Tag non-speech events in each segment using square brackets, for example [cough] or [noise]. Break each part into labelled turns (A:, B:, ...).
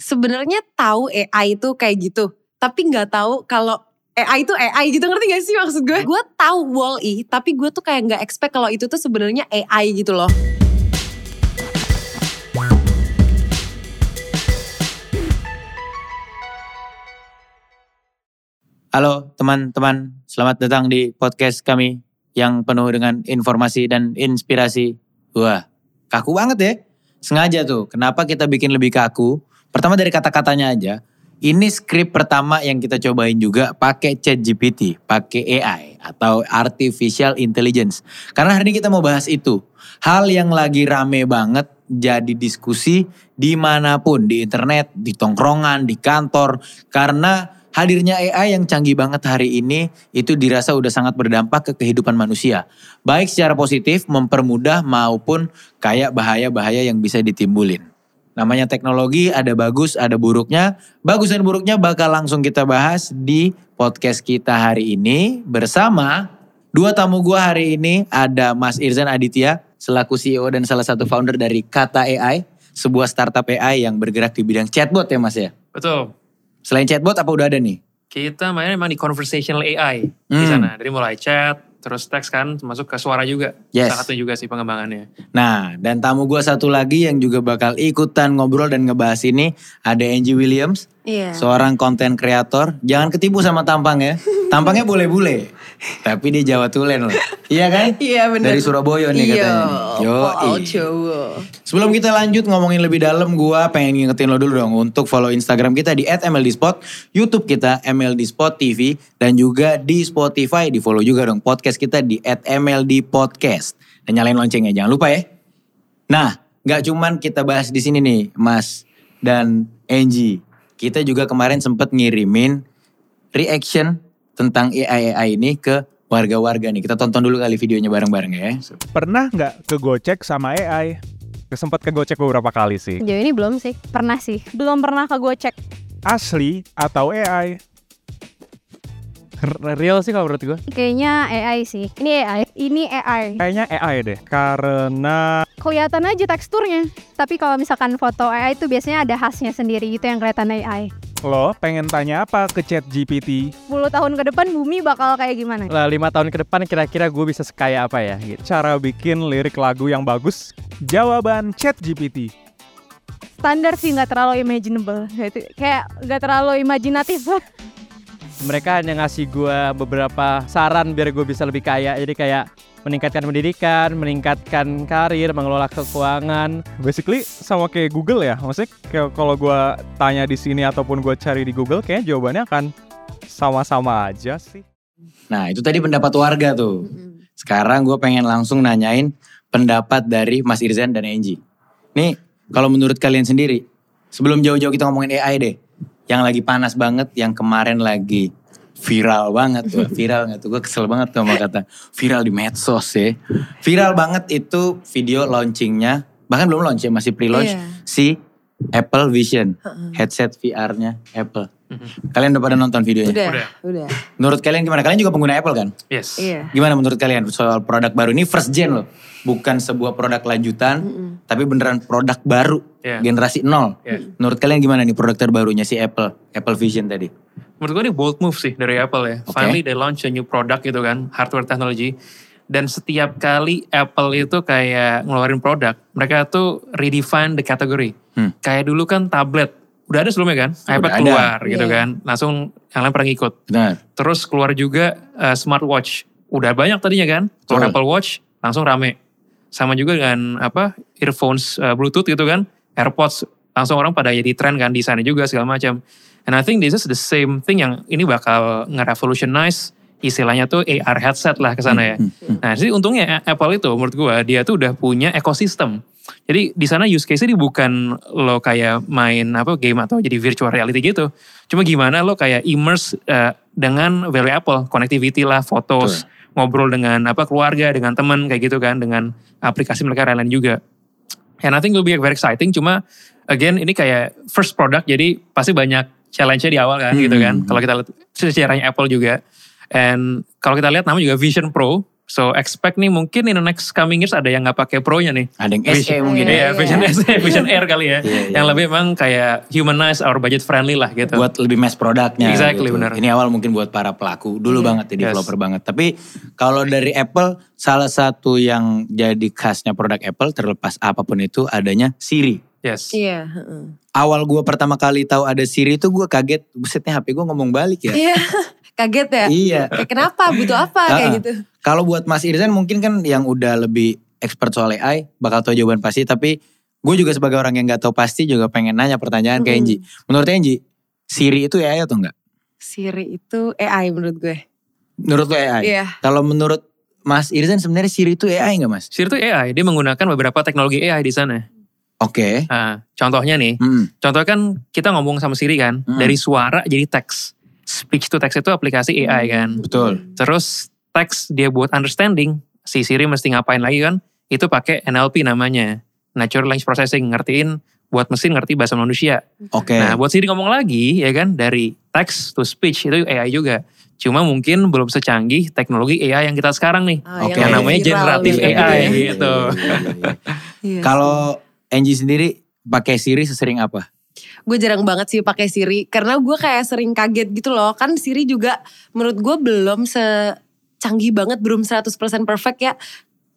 A: sebenarnya tahu AI itu kayak gitu, tapi nggak tahu kalau AI itu AI gitu ngerti gak sih maksud gue? Gue tahu Wall-E, tapi gue tuh kayak nggak expect kalau itu tuh sebenarnya AI gitu loh.
B: Halo teman-teman, selamat datang di podcast kami yang penuh dengan informasi dan inspirasi. Wah, kaku banget ya. Sengaja tuh, kenapa kita bikin lebih kaku? Pertama dari kata-katanya aja. Ini skrip pertama yang kita cobain juga pakai chat GPT, pakai AI atau Artificial Intelligence. Karena hari ini kita mau bahas itu. Hal yang lagi rame banget jadi diskusi di mana pun, di internet, di tongkrongan, di kantor. Karena hadirnya AI yang canggih banget hari ini itu dirasa udah sangat berdampak ke kehidupan manusia. Baik secara positif, mempermudah maupun kayak bahaya-bahaya yang bisa ditimbulin. Namanya teknologi ada bagus, ada buruknya. Bagus dan buruknya bakal langsung kita bahas di podcast kita hari ini bersama dua tamu gua hari ini ada Mas Irzan Aditya selaku CEO dan salah satu founder dari Kata AI, sebuah startup AI yang bergerak di bidang chatbot ya Mas ya.
C: Betul.
B: Selain chatbot apa udah ada nih?
C: Kita mainnya memang di conversational AI di
B: Hmm.
C: sana. Dari mulai chat, terus teks kan, masuk ke suara juga.
B: Yes.
C: Salah satu juga sih pengembangannya.
B: Nah, dan tamu gua satu lagi yang juga bakal ikutan ngobrol dan ngebahas ini ada Angie Williams,
A: Iya.
B: seorang konten kreator. Jangan ketipu sama tampangnya. Tampangnya boleh-boleh, tapi dia Jawa Tulen loh. Iya kan? [laughs]
A: Iya bener.
B: Dari Surabaya nih
A: Iya,
B: katanya. nih. Yo,
A: Wow, Jawa.
B: Sebelum kita lanjut ngomongin lebih dalam, gua pengen ngingetin lo dulu dong untuk follow Instagram kita di @mldspot, YouTube kita MLDspot TV, dan juga di Spotify di follow juga dong podcast kita di @mldpodcast. Dan nyalain loncengnya, jangan lupa ya. Nah, nggak cuman kita bahas di sini nih, Mas dan Angie. Kita juga kemarin sempet ngirimin reaction tentang AI AI ini ke warga-warga nih. Kita tonton dulu kali videonya bareng-bareng ya.
D: Pernah nggak kegocek sama AI? Kesempet kegocek beberapa kali sih.
E: Sejauh ini belum sih. Pernah sih. Belum pernah ke gocek.
D: Asli atau AI?
F: Real sih kalau menurut gue.
E: Kayaknya AI sih. Ini AI. Ini AI.
D: Kayaknya AI deh. Karena
E: Kelihatan aja teksturnya. Tapi kalau misalkan foto AI itu biasanya ada khasnya sendiri gitu yang kelihatan AI.
D: lo pengen tanya apa ke chat GPT?
E: 10 tahun ke depan bumi bakal kayak gimana?
F: Lah lima tahun ke depan kira-kira gue bisa sekaya apa ya gitu.
D: Cara bikin lirik lagu yang bagus? Jawaban chat GPT.
E: Standar sih nggak terlalu imaginable. Kayak nggak terlalu imajinatif. [laughs]
F: Mereka hanya ngasih gue beberapa saran biar gue bisa lebih kaya. Jadi kayak meningkatkan pendidikan, meningkatkan karir, mengelola keuangan.
D: Basically sama kayak Google ya. Maksudnya kayak kalau gua tanya di sini ataupun gua cari di Google, kayaknya jawabannya akan sama-sama aja sih.
B: Nah itu tadi pendapat warga tuh. Sekarang gue pengen langsung nanyain pendapat dari Mas Irzan dan Angie. Nih kalau menurut kalian sendiri, sebelum jauh-jauh kita ngomongin AI deh. Yang lagi panas banget, yang kemarin lagi viral banget tuh. [laughs] Viral gak tuh? Gue kesel banget tuh sama kata viral di medsos ya. Viral banget itu video launchingnya, bahkan belum launch ya, masih pre-launch.
A: Iya.
B: Si Apple Vision, headset VR-nya Apple. Kalian udah pada nonton videonya?
A: Udah,
C: Udah.
A: udah.
B: Menurut kalian gimana? Kalian juga pengguna Apple kan?
C: Yes.
A: Iya.
B: Gimana menurut kalian soal produk baru ini first gen loh, bukan sebuah produk lanjutan, tapi beneran produk baru
C: Iya.
B: generasi nol.
C: Iya.
B: Menurut kalian gimana nih produk terbarunya si Apple, Apple Vision tadi?
C: Menurut gue ini bold move sih dari Apple ya.
B: Oke.
C: Finally they launch a new product gitu kan, hardware technology. Dan setiap kali Apple itu kayak ngeluarin produk, mereka tuh redefine the category.
B: Hmm.
C: Kayak dulu kan tablet, udah ada sebelumnya kan, iPad
B: ada.
C: keluar gitu
A: Iya.
C: kan, langsung yang lain pernah ngikut.
B: Benar.
C: Terus keluar juga uh, smartwatch, udah banyak tadinya kan, keluar
B: Betul.
C: Apple Watch langsung rame. Sama juga dengan apa earphones uh, Bluetooth gitu kan, AirPods langsung orang pada jadi tren kan di sana juga segala macam. And I think this is the same thing yang ini bakal nge-revolutionize istilahnya tuh AR headset lah ke sana ya. Nah, jadi untungnya Apple itu menurut gua dia tuh udah punya ekosistem. Jadi di sana use case-nya bukan lo kayak main apa game atau jadi virtual reality gitu. Cuma gimana lo kayak immerse eh, dengan value Apple, connectivity lah, fotos, ngobrol dengan apa keluarga, dengan teman kayak gitu kan, dengan aplikasi mereka lain-lain juga. And I think will be very exciting. Cuma again ini kayak first product jadi pasti banyak challenge-nya di awal kan gitu kan.
B: Hmm.
C: Kalau kita lihat sejarahnya Apple juga. And kalau kita lihat namanya juga Vision Pro. So expect nih mungkin in the next coming years ada yang nggak pakai Pro-nya nih.
B: Ada yang SE mungkin
C: Iya,
B: ya.
A: Iya.
C: Vision S, [laughs] Vision Air kali ya.
B: Iya, iya.
C: Yang lebih emang kayak humanize or budget friendly lah gitu.
B: Buat lebih mass produknya.
C: Exactly,
B: gitu.
C: benar.
B: Ini awal mungkin buat para pelaku. Dulu
A: Iya.
B: banget ya
C: Yes.
B: developer banget. Tapi kalau dari Apple, salah satu yang jadi khasnya produk Apple terlepas apa pun itu adanya Siri.
C: Yes.
A: Iya. heeh.
B: Awal gue pertama kali tahu ada Siri itu gue kaget. Busetnya HP gue ngomong balik ya.
A: Iya. [laughs] Kaget ya?
B: iya.
A: Kayak kenapa? Butuh apa? Kayak gitu.
B: Kalau buat Mas Irzan mungkin kan yang udah lebih expert soal AI bakal tahu jawaban pasti. Tapi gue juga sebagai orang yang gak tahu pasti juga pengen nanya pertanyaan ke
A: Mm-mm.
B: Enji. Menurut Enji, Siri itu AI atau enggak?
A: Siri itu AI menurut gue.
B: Menurut lo AI?
A: Iya.
B: Kalau menurut Mas Irzan sebenarnya Siri itu AI nggak Mas?
C: Siri itu AI, dia menggunakan beberapa teknologi AI di sana.
B: Oke.
C: Nah, contohnya nih,
B: Hmm.
C: contoh kan kita ngomong sama Siri kan,
B: Hmm.
C: dari suara jadi teks. Speech to text itu aplikasi AI kan.
B: Betul.
C: Terus teks dia buat understanding, si Siri mesti ngapain lagi kan? Itu pakai NLP namanya, Natural Language Processing, ngertiin buat mesin ngerti bahasa manusia.
B: Oke.
C: Nah, buat Siri ngomong lagi ya kan dari text to speech itu AI juga. Cuma mungkin belum secanggih teknologi AI yang kita sekarang nih.
A: Oh,
B: Oke.
C: Yang
B: Yang
C: namanya generatif
A: gitu
C: AI
A: ya.
C: gitu.
B: Iya, iya, iya.
A: Iya.
B: Kalau Enji sendiri pakai Siri sesering apa?
A: gue jarang banget sih pakai Siri karena gue kayak sering kaget gitu loh kan Siri juga menurut gue belum secanggih banget belum 100% perfect ya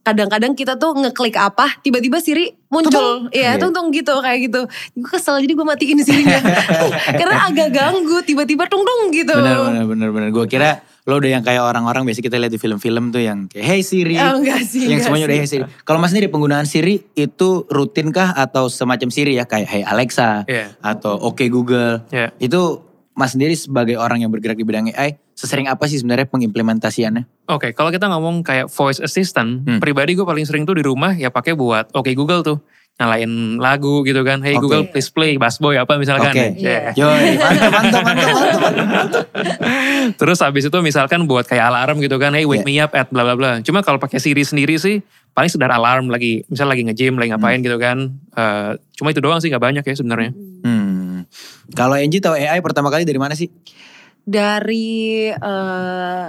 A: kadang-kadang kita tuh ngeklik apa tiba-tiba Siri muncul iya
B: Iya.
A: tung tung gitu kayak gitu gue kesel jadi gue matiin Sirinya [laughs] karena agak ganggu tiba-tiba tung tung gitu
B: Bener bener bener bener. Gue kira lo udah yang kayak orang-orang biasa kita lihat di film-film tuh yang kayak Hey Siri.
A: Oh, enggak sih
B: yang
A: enggak
B: semuanya udah
A: sih.
B: Hey Siri. Kalau Mas sendiri penggunaan Siri itu rutinkah atau semacam Siri ya kayak Hey Alexa
C: Iya.
B: atau Oke Google.
C: Ya.
B: Itu Mas sendiri sebagai orang yang bergerak di bidang AI sesering apa sih sebenarnya pengimplementasiannya?
C: Oke, kalau kita ngomong kayak voice assistant,
B: Hmm.
C: pribadi gue paling sering tuh di rumah ya pakai buat Oke Google tuh nyalain lagu gitu kan. Hey
B: Oke.
C: Google please play Bass Boy apa misalkan.
B: Oke.
C: Ya.
B: Yoi, mantap, mantap, mantap, mantap, mantap.
C: Terus habis itu misalkan buat kayak alarm gitu kan, hey wake me
B: Yeah.
C: up at bla bla bla. Cuma kalau pakai Siri sendiri sih paling sekedar alarm lagi, misal lagi nge-gym, lagi ngapain gitu kan. Eh, cuma itu doang sih nggak banyak ya sebenarnya.
B: Hmm. Kalau Enji tahu AI pertama kali dari mana sih?
A: Dari eh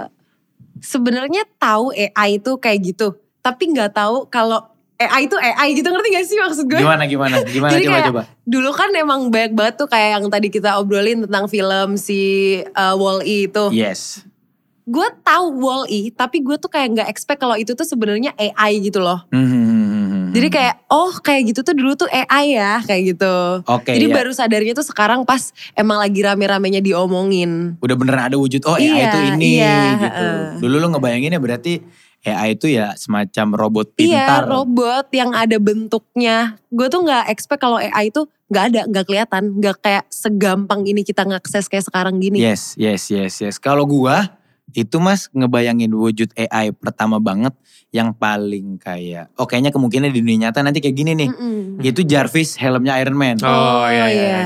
A: sebenarnya tahu AI itu kayak gitu tapi nggak tahu kalau AI itu AI gitu ngerti gak sih maksud gue
B: Gimana gimana? [laughs] Gimana
A: Jadi
B: coba
A: kayak
B: coba?
A: dulu kan emang banyak banget tuh kayak yang tadi kita obrolin tentang film si uh, Wall-E itu.
B: Yes.
A: Gue tahu Wall-E, tapi gue tuh kayak nggak expect kalau itu tuh sebenarnya AI gitu loh.
B: Hmm.
A: Jadi kayak oh kayak gitu tuh dulu tuh AI ya kayak gitu.
B: Oke
A: Jadi
B: ya.
A: baru sadarnya tuh sekarang pas emang lagi rame-ramenya diomongin.
B: Udah beneran ada wujud oh AI
A: Iya,
B: itu ini
A: iya,
B: gitu.
A: heeh.
B: Dulu lo ngebayanginnya berarti AI itu ya semacam robot
A: Iya
B: pintar.
A: robot yang ada bentuknya. Gue tuh nggak expect kalau AI itu nggak ada, nggak kelihatan, nggak kayak segampang ini kita ngakses kayak sekarang gini.
B: Yes, yes, yes, yes. Kalau gua itu mas ngebayangin wujud AI pertama banget yang paling kayak, oh kayaknya kemungkinan di dunia nyata nanti kayak gini nih.
A: Mm-mm.
B: Itu Jarvis helmnya Iron Man.
C: Oh, iya, iya.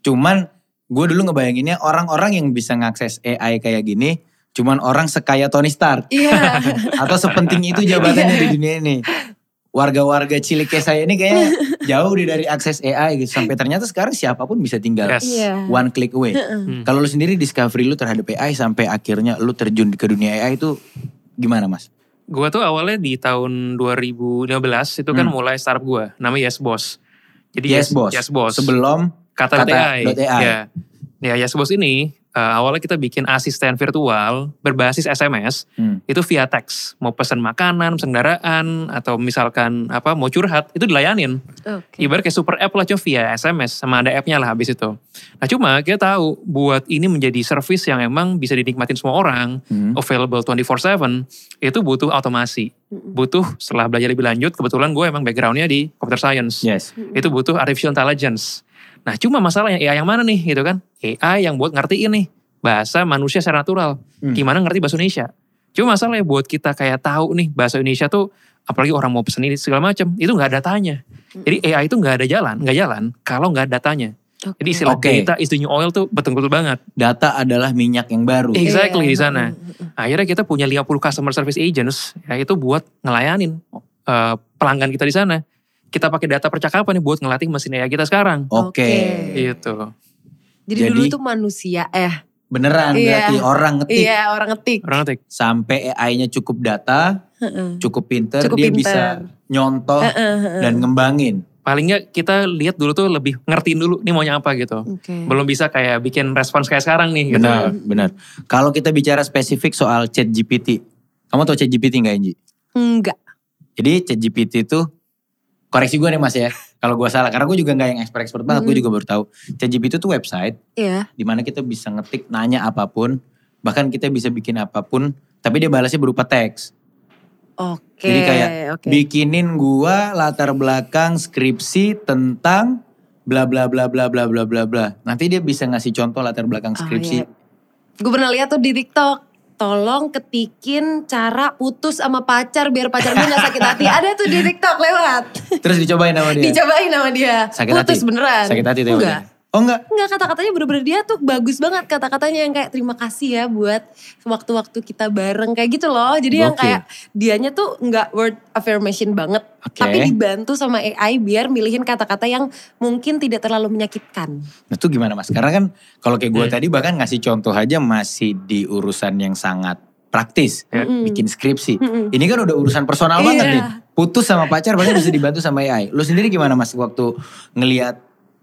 B: Cuman gue dulu ngebayanginnya orang-orang yang bisa ngakses AI kayak gini, cuman orang sekaya Tony Stark.
A: Iya. [laughs]
B: Atau sepenting itu jabatannya di dunia ini. Warga-warga cilik kayak saya ini kayaknya jauh dari akses AI gitu. Sampai ternyata sekarang siapa pun bisa tinggal
C: Yes.
A: Iya.
B: one click away.
C: Hmm.
B: Kalau lu sendiri discovery lu terhadap AI sampai akhirnya lu terjun ke dunia AI itu gimana mas?
C: Gue tuh awalnya di tahun 2015 itu kan
B: Hmm.
C: mulai startup gue, namanya Yes Boss. Jadi
B: Yes Boss.
C: Yes Boss.
B: Sebelum
C: kata,
B: Kata
C: AI.
B: AI.
C: Ya. Ya Yes Boss ini eh, awalnya kita bikin asisten virtual berbasis SMS
B: Hmm.
C: itu via teks. Mau pesan makanan, pesan kendaraan atau misalkan apa mau curhat itu dilayanin.
A: Oke.
C: Ibarat kayak super app lah cuma via SMS sama ada appnya lah habis itu. Nah cuma kita tahu buat ini menjadi service yang emang bisa dinikmatin semua orang,
B: Hmm.
C: available 24/7 itu butuh otomasi. Butuh setelah belajar lebih lanjut kebetulan gue emang backgroundnya di computer science.
B: Yes.
C: Itu butuh artificial intelligence. Nah cuma masalahnya AI yang mana nih gitu kan? AI yang buat ngertiin nih bahasa manusia secara natural.
B: Hmm.
C: Gimana ngerti bahasa Indonesia? Cuma masalahnya buat kita kayak tahu nih bahasa Indonesia tuh apalagi orang mau pesen ini segala macam itu nggak ada datanya. Jadi AI itu nggak ada jalan, nggak jalan kalau nggak ada datanya.
A: Oke.
C: Jadi istilah
B: Oke.
C: data is the new oil tuh betul-betul banget.
B: Data adalah minyak yang baru.
C: Exactly
A: Iya.
C: di sana. Akhirnya kita punya 50 customer service agents ya itu buat ngelayanin eh, pelanggan kita di sana. Kita pakai data percakapan nih buat ngelatih mesin AI kita sekarang.
B: Oke.
A: Oke.
C: Gitu.
A: Jadi,
B: Jadi-
A: dulu tuh manusia eh
B: beneran
A: Iya.
B: berarti orang ngetik
A: Iya orang ngetik.
C: Orang ngetik.
B: sampai AI-nya cukup data,
A: Heeh.
B: cukup pinter,
A: Cukup
B: dia
A: pinter.
B: bisa nyontoh dan ngembangin.
C: Paling nggak kita lihat dulu tuh lebih ngertiin dulu nih maunya apa gitu.
A: Oke.
C: Belum bisa kayak bikin respons kayak sekarang nih gitu.
B: Benar, benar. Kalau kita bicara spesifik soal chat GPT, kamu tahu chat GPT nggak Inji?
A: Enggak.
B: Jadi chat GPT itu, koreksi gue nih mas ya, kalau gue salah, karena gue juga nggak yang expert-expert banget, gue
A: Mm.
B: juga baru tahu. Chat GPT itu website
A: Iya.
B: di mana kita bisa ngetik, nanya apa pun, bahkan kita bisa bikin apa pun, tapi dia balasnya berupa teks.
A: Oke.
B: Jadi kayak
A: oke.
B: bikinin gua latar belakang skripsi tentang bla bla bla bla bla bla bla bla. Nanti dia bisa ngasih contoh latar belakang
A: Oh,
B: skripsi.
A: iya. Gue pernah lihat tuh di TikTok. Tolong ketikin cara putus sama pacar biar pacar gue gak sakit hati. Ada tuh di TikTok lewat.
B: Terus dicobain sama dia.
A: Dicobain sama dia.
B: Sakit
A: putus
B: hati.
A: beneran.
B: Sakit hati tuh
A: Enggak.
B: Oh enggak.
A: Enggak kata-katanya bener-bener dia tuh bagus banget kata-katanya yang kayak terima kasih ya buat waktu-waktu kita bareng kayak gitu loh. Jadi yang
B: Gokil.
A: kayak dianya tuh enggak word affirmation banget.
B: Oke.
A: Tapi dibantu sama AI biar milihin kata-kata yang mungkin tidak terlalu menyakitkan.
B: Nah itu gimana mas? Karena kan kalau kayak gua
C: Hmm.
B: tadi bahkan ngasih contoh aja masih di urusan yang sangat praktis.
C: Ya.
A: Mm-mm.
B: Bikin skripsi.
A: Mm-mm.
B: Ini kan udah urusan personal
A: Iya.
B: banget nih. Putus sama pacar bahkan bisa dibantu sama AI. Lu sendiri gimana mas waktu ngelihat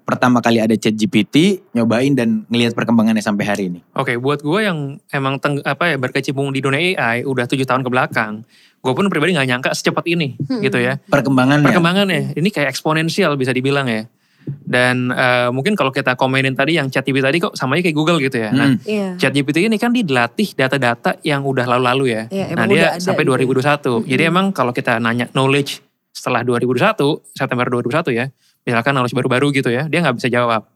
B: pertama kali ada chat GPT, nyobain dan ngelihat perkembangannya sampai hari ini?
C: Oke, buat gue yang emang teng, apa ya berkecimpung di dunia AI udah tujuh tahun ke belakang, gue pun pribadi nggak nyangka secepat ini,
A: Hmm.
C: gitu ya.
B: Perkembangannya.
C: Perkembangannya ini kayak eksponensial bisa dibilang ya. Dan eh, mungkin kalau kita komenin tadi yang ChatGPT tadi kok sama aja kayak Google gitu ya. Nah,
B: Mm.
A: Iya.
C: ChatGPT ini kan dilatih data-data yang udah lalu-lalu ya.
A: Iya,
C: nah dia
A: ada
C: sampai
A: gitu.
C: 2021. Jadi emang kalau kita nanya knowledge setelah 2021, September 2021 ya, misalkan knowledge baru-baru gitu ya, dia nggak bisa jawab.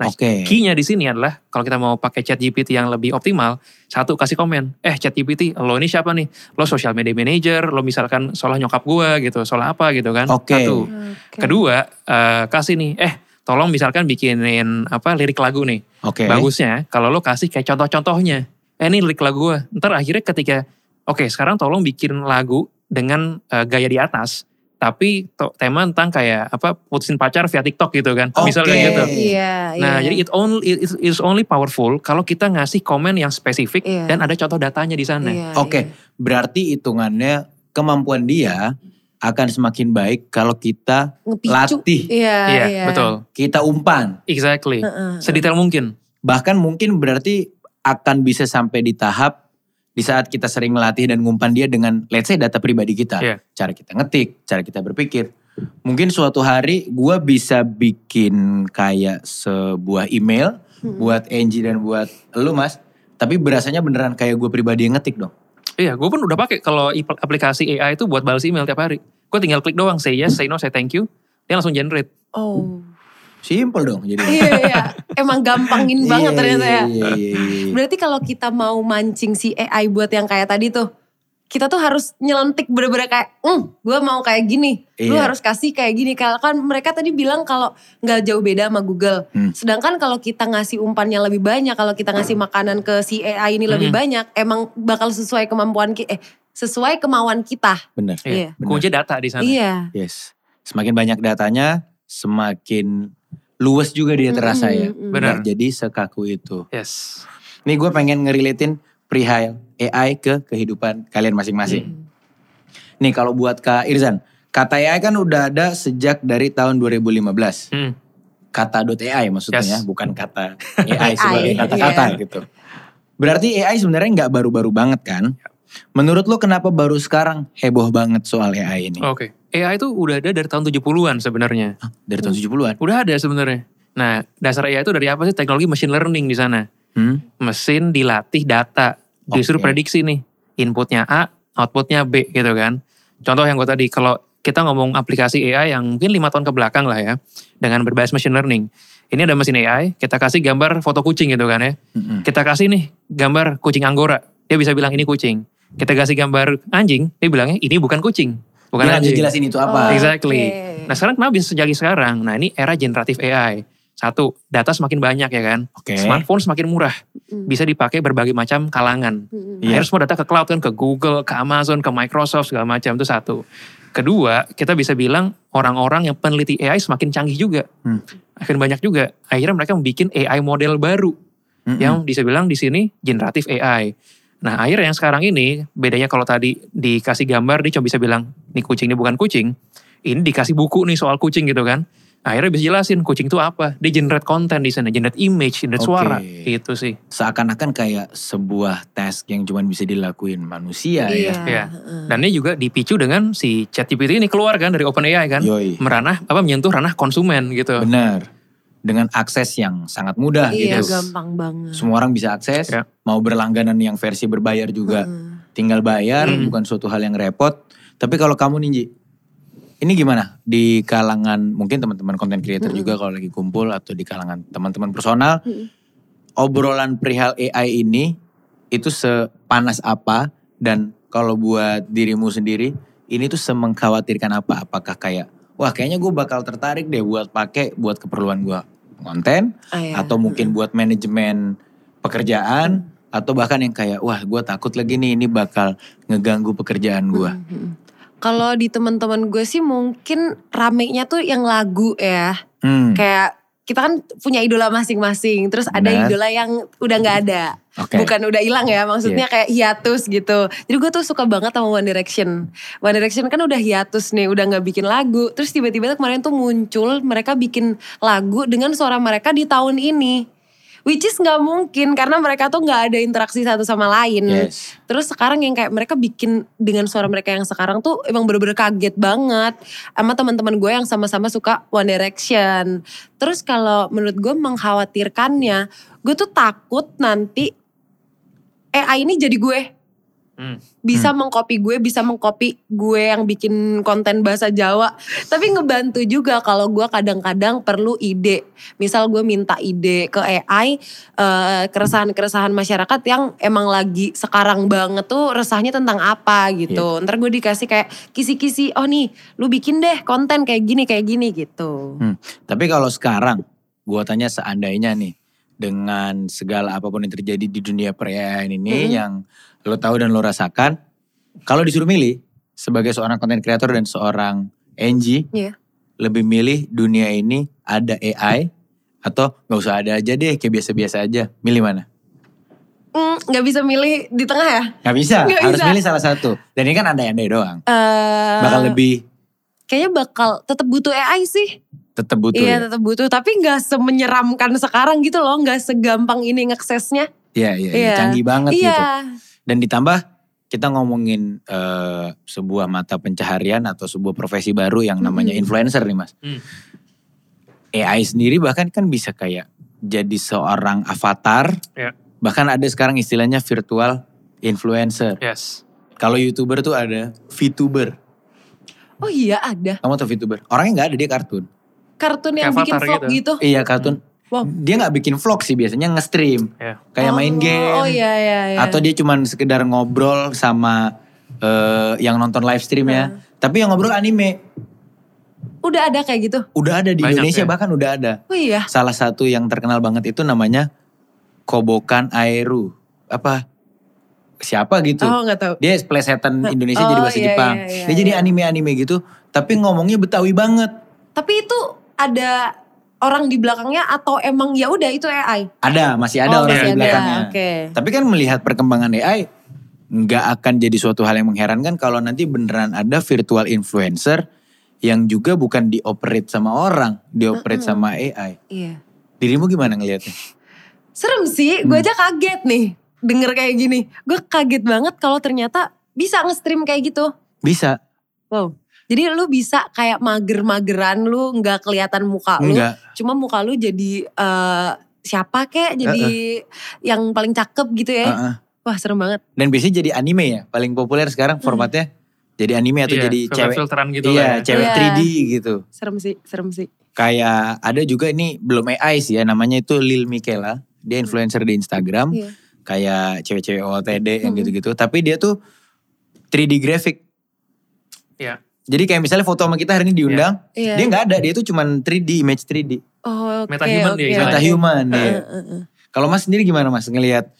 C: Nah,
B: Oke.
C: key-nya di sini adalah kalau kita mau pakai ChatGPT yang lebih optimal, satu kasih komen, eh ChatGPT, lo ini siapa nih? Lo social media manager, lo misalkan soal nyokap gua gitu, soal apa gitu kan?
B: Oke.
C: Satu.
A: Oke.
C: Kedua, eh, kasih nih, eh tolong misalkan bikinin apa lirik lagu nih.
B: Oke.
C: Bagusnya kalau lo kasih kayak contoh-contohnya. Eh ini lirik lagu gue. Ntar akhirnya ketika, oke sekarang tolong bikin lagu dengan eh, gaya di atas. Tapi tema tentang kayak apa putusin pacar via TikTok gitu kan.
B: Oke.
C: Misal kayak gitu.
A: Iya,
C: Nah
A: iya.
C: jadi it only it is- only powerful kalau kita ngasih komen yang spesifik
A: Iya.
C: dan ada contoh datanya di sana.
A: Iya,
B: Oke,
A: iya.
B: berarti hitungannya kemampuan dia akan semakin baik kalau kita
A: Ngepicu.
B: latih,
A: Iya,
C: Iya
A: iya.
C: betul.
B: kita umpan.
C: Exactly.
A: Heeh.
C: Sedetail mungkin.
B: Bahkan mungkin berarti akan bisa sampai di tahap di saat kita sering melatih dan ngumpan dia dengan let's say data pribadi kita.
C: Iya.
B: Cara kita ngetik, cara kita berpikir. Mungkin suatu hari gua bisa bikin kayak sebuah email
A: Hmm.
B: buat Angie dan buat lu mas. Tapi berasanya beneran kayak gue pribadi yang ngetik dong.
C: Iya, gue pun udah pakai kalau aplikasi AI itu buat balas email tiap hari. Gue tinggal klik doang, say yes, say no, say thank you. Dia langsung generate.
A: Oh.
B: Simple dong jadi.
A: iya, iya. Emang gampangin banget
B: Iya,
A: ternyata ya.
B: Iya, iya, iya.
A: Berarti kalau kita mau mancing si AI buat yang kayak tadi tuh, kita tuh harus nyelentik bener-bener kayak, hmm, gue mau kayak gini, lu
B: Iya.
A: harus kasih kayak gini. Kalau kan mereka tadi bilang kalau nggak jauh beda sama Google.
B: Hmm.
A: Sedangkan kalau kita ngasih umpannya lebih banyak, kalau kita ngasih makanan ke si AI ini lebih
C: Hmm.
A: banyak, emang bakal sesuai kemampuan kita, eh, sesuai kemauan kita.
B: Bener.
A: Iya.
B: Benar.
C: Kunci data di sana.
A: Iya.
B: Yes. Semakin banyak datanya, semakin luas juga dia terasa ya.
C: Benar.
B: Jadi sekaku itu.
C: Yes.
B: Nih gue pengen ngerelatin perihal AI ke kehidupan kalian masing-masing.
A: Hmm.
B: Nih kalau buat Kak Irzan, kata AI kan udah ada sejak dari tahun 2015.
C: Hmm.
B: Kata .ai maksudnya
C: Yes.
B: ya, bukan kata [laughs] AI
A: AI,
B: sebagai kata-kata
A: iya.
B: gitu. Berarti AI sebenarnya nggak baru-baru banget kan? Menurut lo kenapa baru sekarang heboh banget soal AI ini?
C: Oke. AI itu udah ada dari tahun 70-an sebenarnya.
B: Dari tahun 70-an?
C: Udah ada sebenarnya. Nah, dasar AI itu dari apa sih? Teknologi machine learning di sana.
B: Hmm?
C: Mesin dilatih data. Disuruh
B: Oke.
C: prediksi nih. Inputnya A, outputnya B gitu kan. Contoh yang gue tadi, kalau kita ngomong aplikasi AI yang mungkin lima tahun ke belakang lah ya. Dengan berbasis machine learning. Ini ada mesin AI, kita kasih gambar foto kucing gitu kan ya.
B: Mm-mm.
C: Kita kasih nih gambar kucing anggora. Dia bisa bilang ini kucing. Kita kasih gambar anjing, dia bilangnya ini bukan kucing. Bukan
B: Dia
C: anjing.
B: jelasin itu
A: Oh.
B: apa.
C: Exactly.
A: Oke.
C: Nah sekarang kenapa bisa sejak sekarang? Nah ini era generatif AI. Satu, data semakin banyak ya kan.
B: Oke.
C: Smartphone semakin murah.
A: Mm.
C: Bisa dipakai berbagai macam kalangan.
A: Mm-mm.
B: Iya.
C: Akhirnya semua data ke cloud kan, ke Google, ke Amazon, ke Microsoft segala macam. Itu satu. Kedua, kita bisa bilang orang-orang yang peneliti AI semakin canggih juga.
B: Hmm.
C: Makin banyak juga. Akhirnya mereka membuat AI model baru.
B: Mm-mm.
C: yang bisa bilang di sini generatif AI. Nah akhirnya yang sekarang ini bedanya kalau tadi dikasih gambar dia cuma bisa bilang nih kucing ini bukan kucing. Ini dikasih buku nih soal kucing gitu kan. Akhirnya bisa jelasin kucing itu apa. Dia generate konten di sana, generate image, generate
B: Oke.
C: suara. Gitu sih.
B: Seakan-akan kayak sebuah task yang cuma bisa dilakuin manusia ya.
C: Iya. Dan ini juga dipicu dengan si ChatGPT ini keluar kan dari OpenAI kan.
B: Yoi.
C: Meranah apa menyentuh ranah konsumen gitu.
B: Benar. Dengan akses yang sangat mudah
A: Iya
B: gitu.
A: gampang banget.
B: Semua orang bisa akses.
C: Ya.
B: Mau berlangganan yang versi berbayar juga
A: Hmm.
B: tinggal bayar,
C: Hmm.
B: bukan suatu hal yang repot. Tapi kalau kamu Ninji, ini gimana di kalangan mungkin teman-teman content creator juga kalau lagi kumpul atau di kalangan teman-teman personal,
A: Mm.
B: obrolan perihal AI ini itu sepanas apa dan kalau buat dirimu sendiri ini tuh semengkhawatirkan apa? Apakah kayak wah kayaknya gue bakal tertarik deh buat pakai buat keperluan gue konten
A: Ah, iya.
B: atau mungkin buat manajemen pekerjaan atau bahkan yang kayak wah gue takut lagi nih ini bakal ngeganggu pekerjaan gue.
A: Kalau di teman-teman gue sih mungkin ramenya tuh yang lagu ya.
B: Hmm,
A: Kayak kita kan punya idola masing-masing. Terus ada
B: Benar.
A: idola yang udah nggak ada.
B: Oke.
A: Bukan udah hilang ya, maksudnya kayak hiatus gitu. Jadi gue tuh suka banget sama One Direction. One Direction kan udah hiatus nih, udah nggak bikin lagu. Terus tiba-tiba tuh kemarin tuh muncul mereka bikin lagu dengan suara mereka di tahun ini. Which is nggak mungkin karena mereka tuh nggak ada interaksi satu sama lain.
B: Yes.
A: Terus sekarang yang kayak mereka bikin dengan suara mereka yang sekarang tuh emang bener-bener kaget banget sama teman-teman gue yang sama-sama suka One Direction. Terus kalau menurut gue mengkhawatirkannya, gue tuh takut nanti AI ini jadi gue.
C: Hmm.
A: Bisa mengcopy gue, bisa mengcopy gue yang bikin konten bahasa Jawa. Tapi ngebantu juga kalau gue kadang-kadang perlu ide. Misal gue minta ide ke AI, eh, keresahan-keresahan masyarakat yang emang lagi sekarang banget tuh resahnya tentang apa gitu. Ntar gue dikasih kayak kisi-kisi, oh nih lu bikin deh konten kayak gini, kayak gini gitu.
B: Hmm. Tapi kalau sekarang, gua tanya seandainya nih, dengan segala apa pun yang terjadi di dunia per AI ini
A: Mm-mm.
B: yang lo tahu dan lo rasakan, kalau disuruh milih sebagai seorang content creator dan seorang NG,
A: Iya.
B: lebih milih dunia ini ada AI atau nggak usah ada aja deh kayak biasa-biasa aja, milih mana?
A: Hmm, Gak bisa milih di tengah ya?
B: Gak bisa,
A: Nggak
B: harus
A: bisa.
B: milih salah satu. Dan ini kan andai-andai doang,
A: Eh,
B: bakal lebih
A: Kayaknya bakal tetap butuh AI sih.
B: Tetap butuh
A: Iya
B: ya.
A: tetap butuh, tapi nggak semenyeramkan sekarang gitu loh, nggak segampang ini ngaksesnya.
B: Iya, iya, iya,
A: Iya.
B: canggih banget
A: Iya,
B: gitu. Dan ditambah kita ngomongin eh, sebuah mata pencaharian atau sebuah profesi baru yang namanya
A: Mm-mm.
B: influencer nih mas.
C: Hmm.
B: AI sendiri bahkan kan bisa kayak jadi seorang avatar.
C: Ya.
B: Bahkan ada sekarang istilahnya virtual influencer.
C: Yes.
B: Kalau youtuber tuh ada VTuber.
A: oh iya ada
B: Kamu tau VTuber? Orangnya nggak ada dia kartun.
A: Kartun yang
C: Kayak
A: bikin vlog
C: gitu.
A: gitu.
B: Iya kartun.
A: Wow.
B: Dia nggak bikin vlog sih biasanya nge-stream.
C: Ya.
B: Kayak main
A: Oh,
B: game.
A: Oh iya iya iya.
B: Atau dia cuman sekedar ngobrol sama eh, yang nonton live stream ya.
A: Hmm.
B: Tapi yang ngobrol anime.
A: udah ada kayak gitu.
B: Udah ada di
C: Banyak
B: Indonesia
C: ya?
B: bahkan udah ada.
A: Oh iya.
B: Salah satu yang terkenal banget itu namanya Kobokan Aeru. Apa? Siapa gitu.
A: Oh nggak tahu.
B: Dia plesetan Indonesia
A: Oh,
B: jadi bahasa
A: iya,
B: Jepang.
A: iya, iya,
B: Dia jadi
A: iya.
B: anime-anime gitu. Tapi ngomongnya Betawi banget.
A: Tapi itu ada orang di belakangnya atau emang ya udah itu AI?
B: Ada, masih ada
A: oh,
B: orang
A: masih
B: di
A: ada.
B: belakangnya.
A: Oke.
B: Tapi kan melihat perkembangan AI nggak akan jadi suatu hal yang mengherankan kalau nanti beneran ada virtual influencer yang juga bukan dioperate sama orang, dioperate
A: Mm-mm.
B: sama AI.
A: Iya.
B: Dirimu gimana ngelihatnya?
A: Serem sih,
B: Hmm.
A: gue aja kaget nih denger kayak gini. Gue kaget banget kalau ternyata bisa nge-stream kayak gitu.
B: Bisa?
A: Wow. Jadi lu bisa kayak mager-mageran lu nggak kelihatan muka lu.
B: Enggak.
A: Cuma muka lu jadi eh, siapa kek jadi yang paling cakep gitu ya.
B: Heeh.
A: Wah serem banget.
B: Dan biasanya jadi anime ya, paling populer sekarang formatnya. Jadi anime atau
C: Iya,
B: jadi cewek.
C: filteran gitu
B: iya,
C: lah ya.
B: cewek
A: Iya.
B: 3D gitu.
A: Serem sih, serem sih.
B: Kayak ada juga ini belum AI sih ya, namanya itu Lil Michaela. Dia influencer di Instagram.
A: Iya.
B: Kayak cewek-cewek OOTD yang
A: Hmm.
B: gitu-gitu. Tapi dia tuh 3D graphic.
C: Iya.
B: Jadi kayak misalnya foto sama kita hari ini diundang,
A: Iya.
B: dia nggak ada, dia tuh cuman 3D, image 3D.
A: Oh, oke,
C: Metahuman
A: oke,
C: dia.
B: Metahuman
A: Heeh,
B: dia.
A: heeh, heeh.
B: Kalau Mas sendiri gimana Mas ngelihat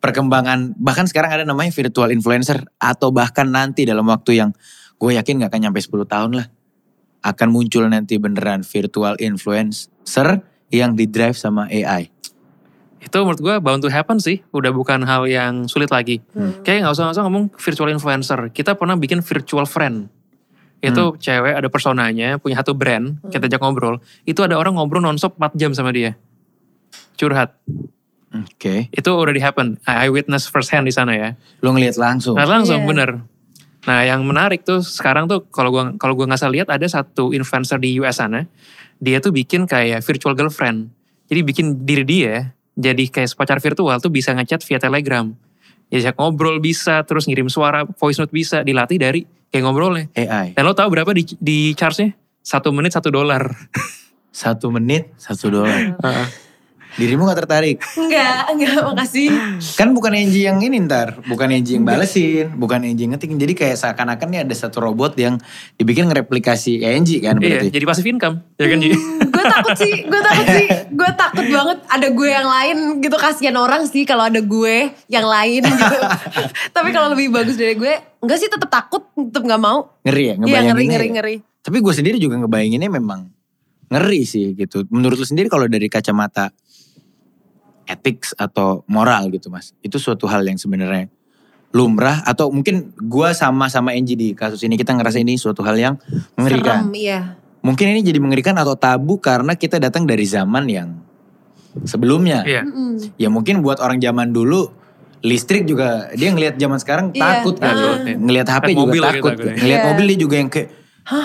B: perkembangan bahkan sekarang ada namanya virtual influencer atau bahkan nanti dalam waktu yang gue yakin gak akan nyampe 10 tahun lah akan muncul nanti beneran virtual influencer yang di drive sama AI.
C: itu menurut gue bound to happen sih. Udah bukan hal yang sulit lagi. Kayak nggak usah nggak usah ngomong virtual influencer. Kita pernah bikin virtual friend. Itu cewek ada personanya, punya satu brand, kita ajak ngobrol. Itu ada orang ngobrol nonstop 4 jam sama dia. Curhat.
B: Oke.
C: Itu already happen. I I witness first hand di sana ya.
B: Lu ngeliat langsung.
C: Nah, langsung
A: Iya.
C: bener. Nah yang menarik tuh sekarang tuh kalau gua kalau gua nggak salah lihat ada satu influencer di US sana, dia tuh bikin kayak virtual girlfriend. Jadi bikin diri dia jadi kayak pacar virtual tuh bisa ngechat via telegram. Jadi ngobrol bisa, terus ngirim suara, voice note bisa, dilatih dari kayak ngobrolnya.
B: AI.
C: Dan lo tahu berapa di, di charge-nya? Satu menit satu dolar.
B: Satu menit, satu dolar. [laughs] Dirimu gak tertarik?
A: Enggak, enggak makasih.
B: Kan bukan Angie yang ini ntar. Bukan Angie yang balesin. Bukan Angie yang ngetik. Jadi kayak seakan-akan nih ada satu robot yang dibikin ngereplikasi Angie kan
C: Iya,
B: berarti.
C: jadi passive income. Ya kan, Ji?
A: gue takut sih, gue takut sih. Gue takut banget ada gue yang lain gitu. Kasihan orang sih kalau ada gue yang lain gitu. [laughs] Tapi kalau lebih bagus dari gue, enggak sih tetap takut, tetap nggak mau.
B: Ngeri ya
A: Iya
B: ngebayanginnya
A: ngeri,
B: ya?
A: ngeri, ngeri.
B: Tapi gue sendiri juga ngebayanginnya memang ngeri sih gitu. Menurut lu sendiri kalau dari kacamata ethics atau moral gitu mas. Itu suatu hal yang sebenarnya lumrah atau mungkin gue sama sama Angie di kasus ini kita ngerasa ini suatu hal yang mengerikan.
A: Serem, iya.
B: Mungkin ini jadi mengerikan atau tabu karena kita datang dari zaman yang sebelumnya.
C: Iya.
B: Ya mungkin buat orang zaman dulu listrik juga dia ngelihat zaman sekarang
A: Iya,
B: takut kan.
C: iya.
B: Ngelihat HP
C: Lihat
B: juga
C: mobil gitu
B: takut.
C: takutnya.
B: Ngelihat
A: Iya.
B: mobil dia juga yang kayak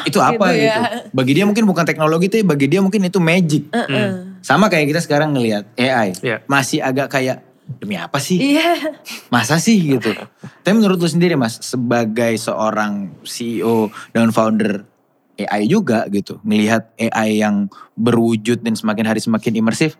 B: itu apa
A: gitu
B: gitu.
A: ya.
B: Bagi dia mungkin bukan teknologi tapi bagi dia mungkin itu magic.
A: Heeh.
B: Sama kayak kita sekarang ngelihat AI.
C: Iya.
B: Masih agak kayak demi apa sih?
A: Iya.
B: Masa sih gitu. Tapi menurut lu sendiri Mas sebagai seorang CEO dan founder AI juga gitu. Ngelihat AI yang berwujud dan semakin hari semakin imersif.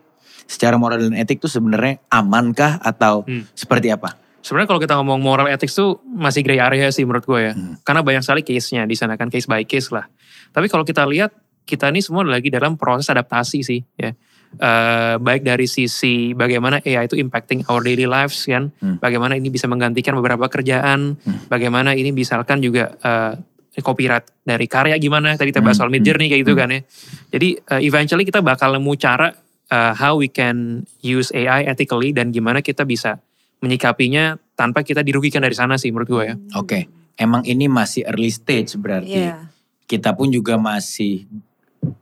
B: Secara moral dan etik tuh sebenarnya amankah atau
C: Hmm.
B: seperti apa?
C: Sebenarnya kalau kita ngomong moral ethics tuh masih gray area sih menurut gue ya.
B: Hmm.
C: Karena banyak sekali case-nya di sana kan case by case lah. Tapi kalau kita lihat kita ini semua lagi dalam proses adaptasi sih ya. Eh, baik dari sisi bagaimana AI itu impacting our daily lives kan,
B: Hmm.
C: bagaimana ini bisa menggantikan beberapa kerjaan, bagaimana ini misalkan juga eh, copyright dari karya gimana tadi kita bahas
B: Hmm,
C: soal mid journey kayak gitu kan ya. Jadi eh, eventually kita bakal nemu cara eh, how we can use AI ethically dan gimana kita bisa menyikapinya tanpa kita dirugikan dari sana sih menurut gue ya.
B: Oke. Emang ini masih early stage berarti.
A: Iya.
B: Kita pun juga masih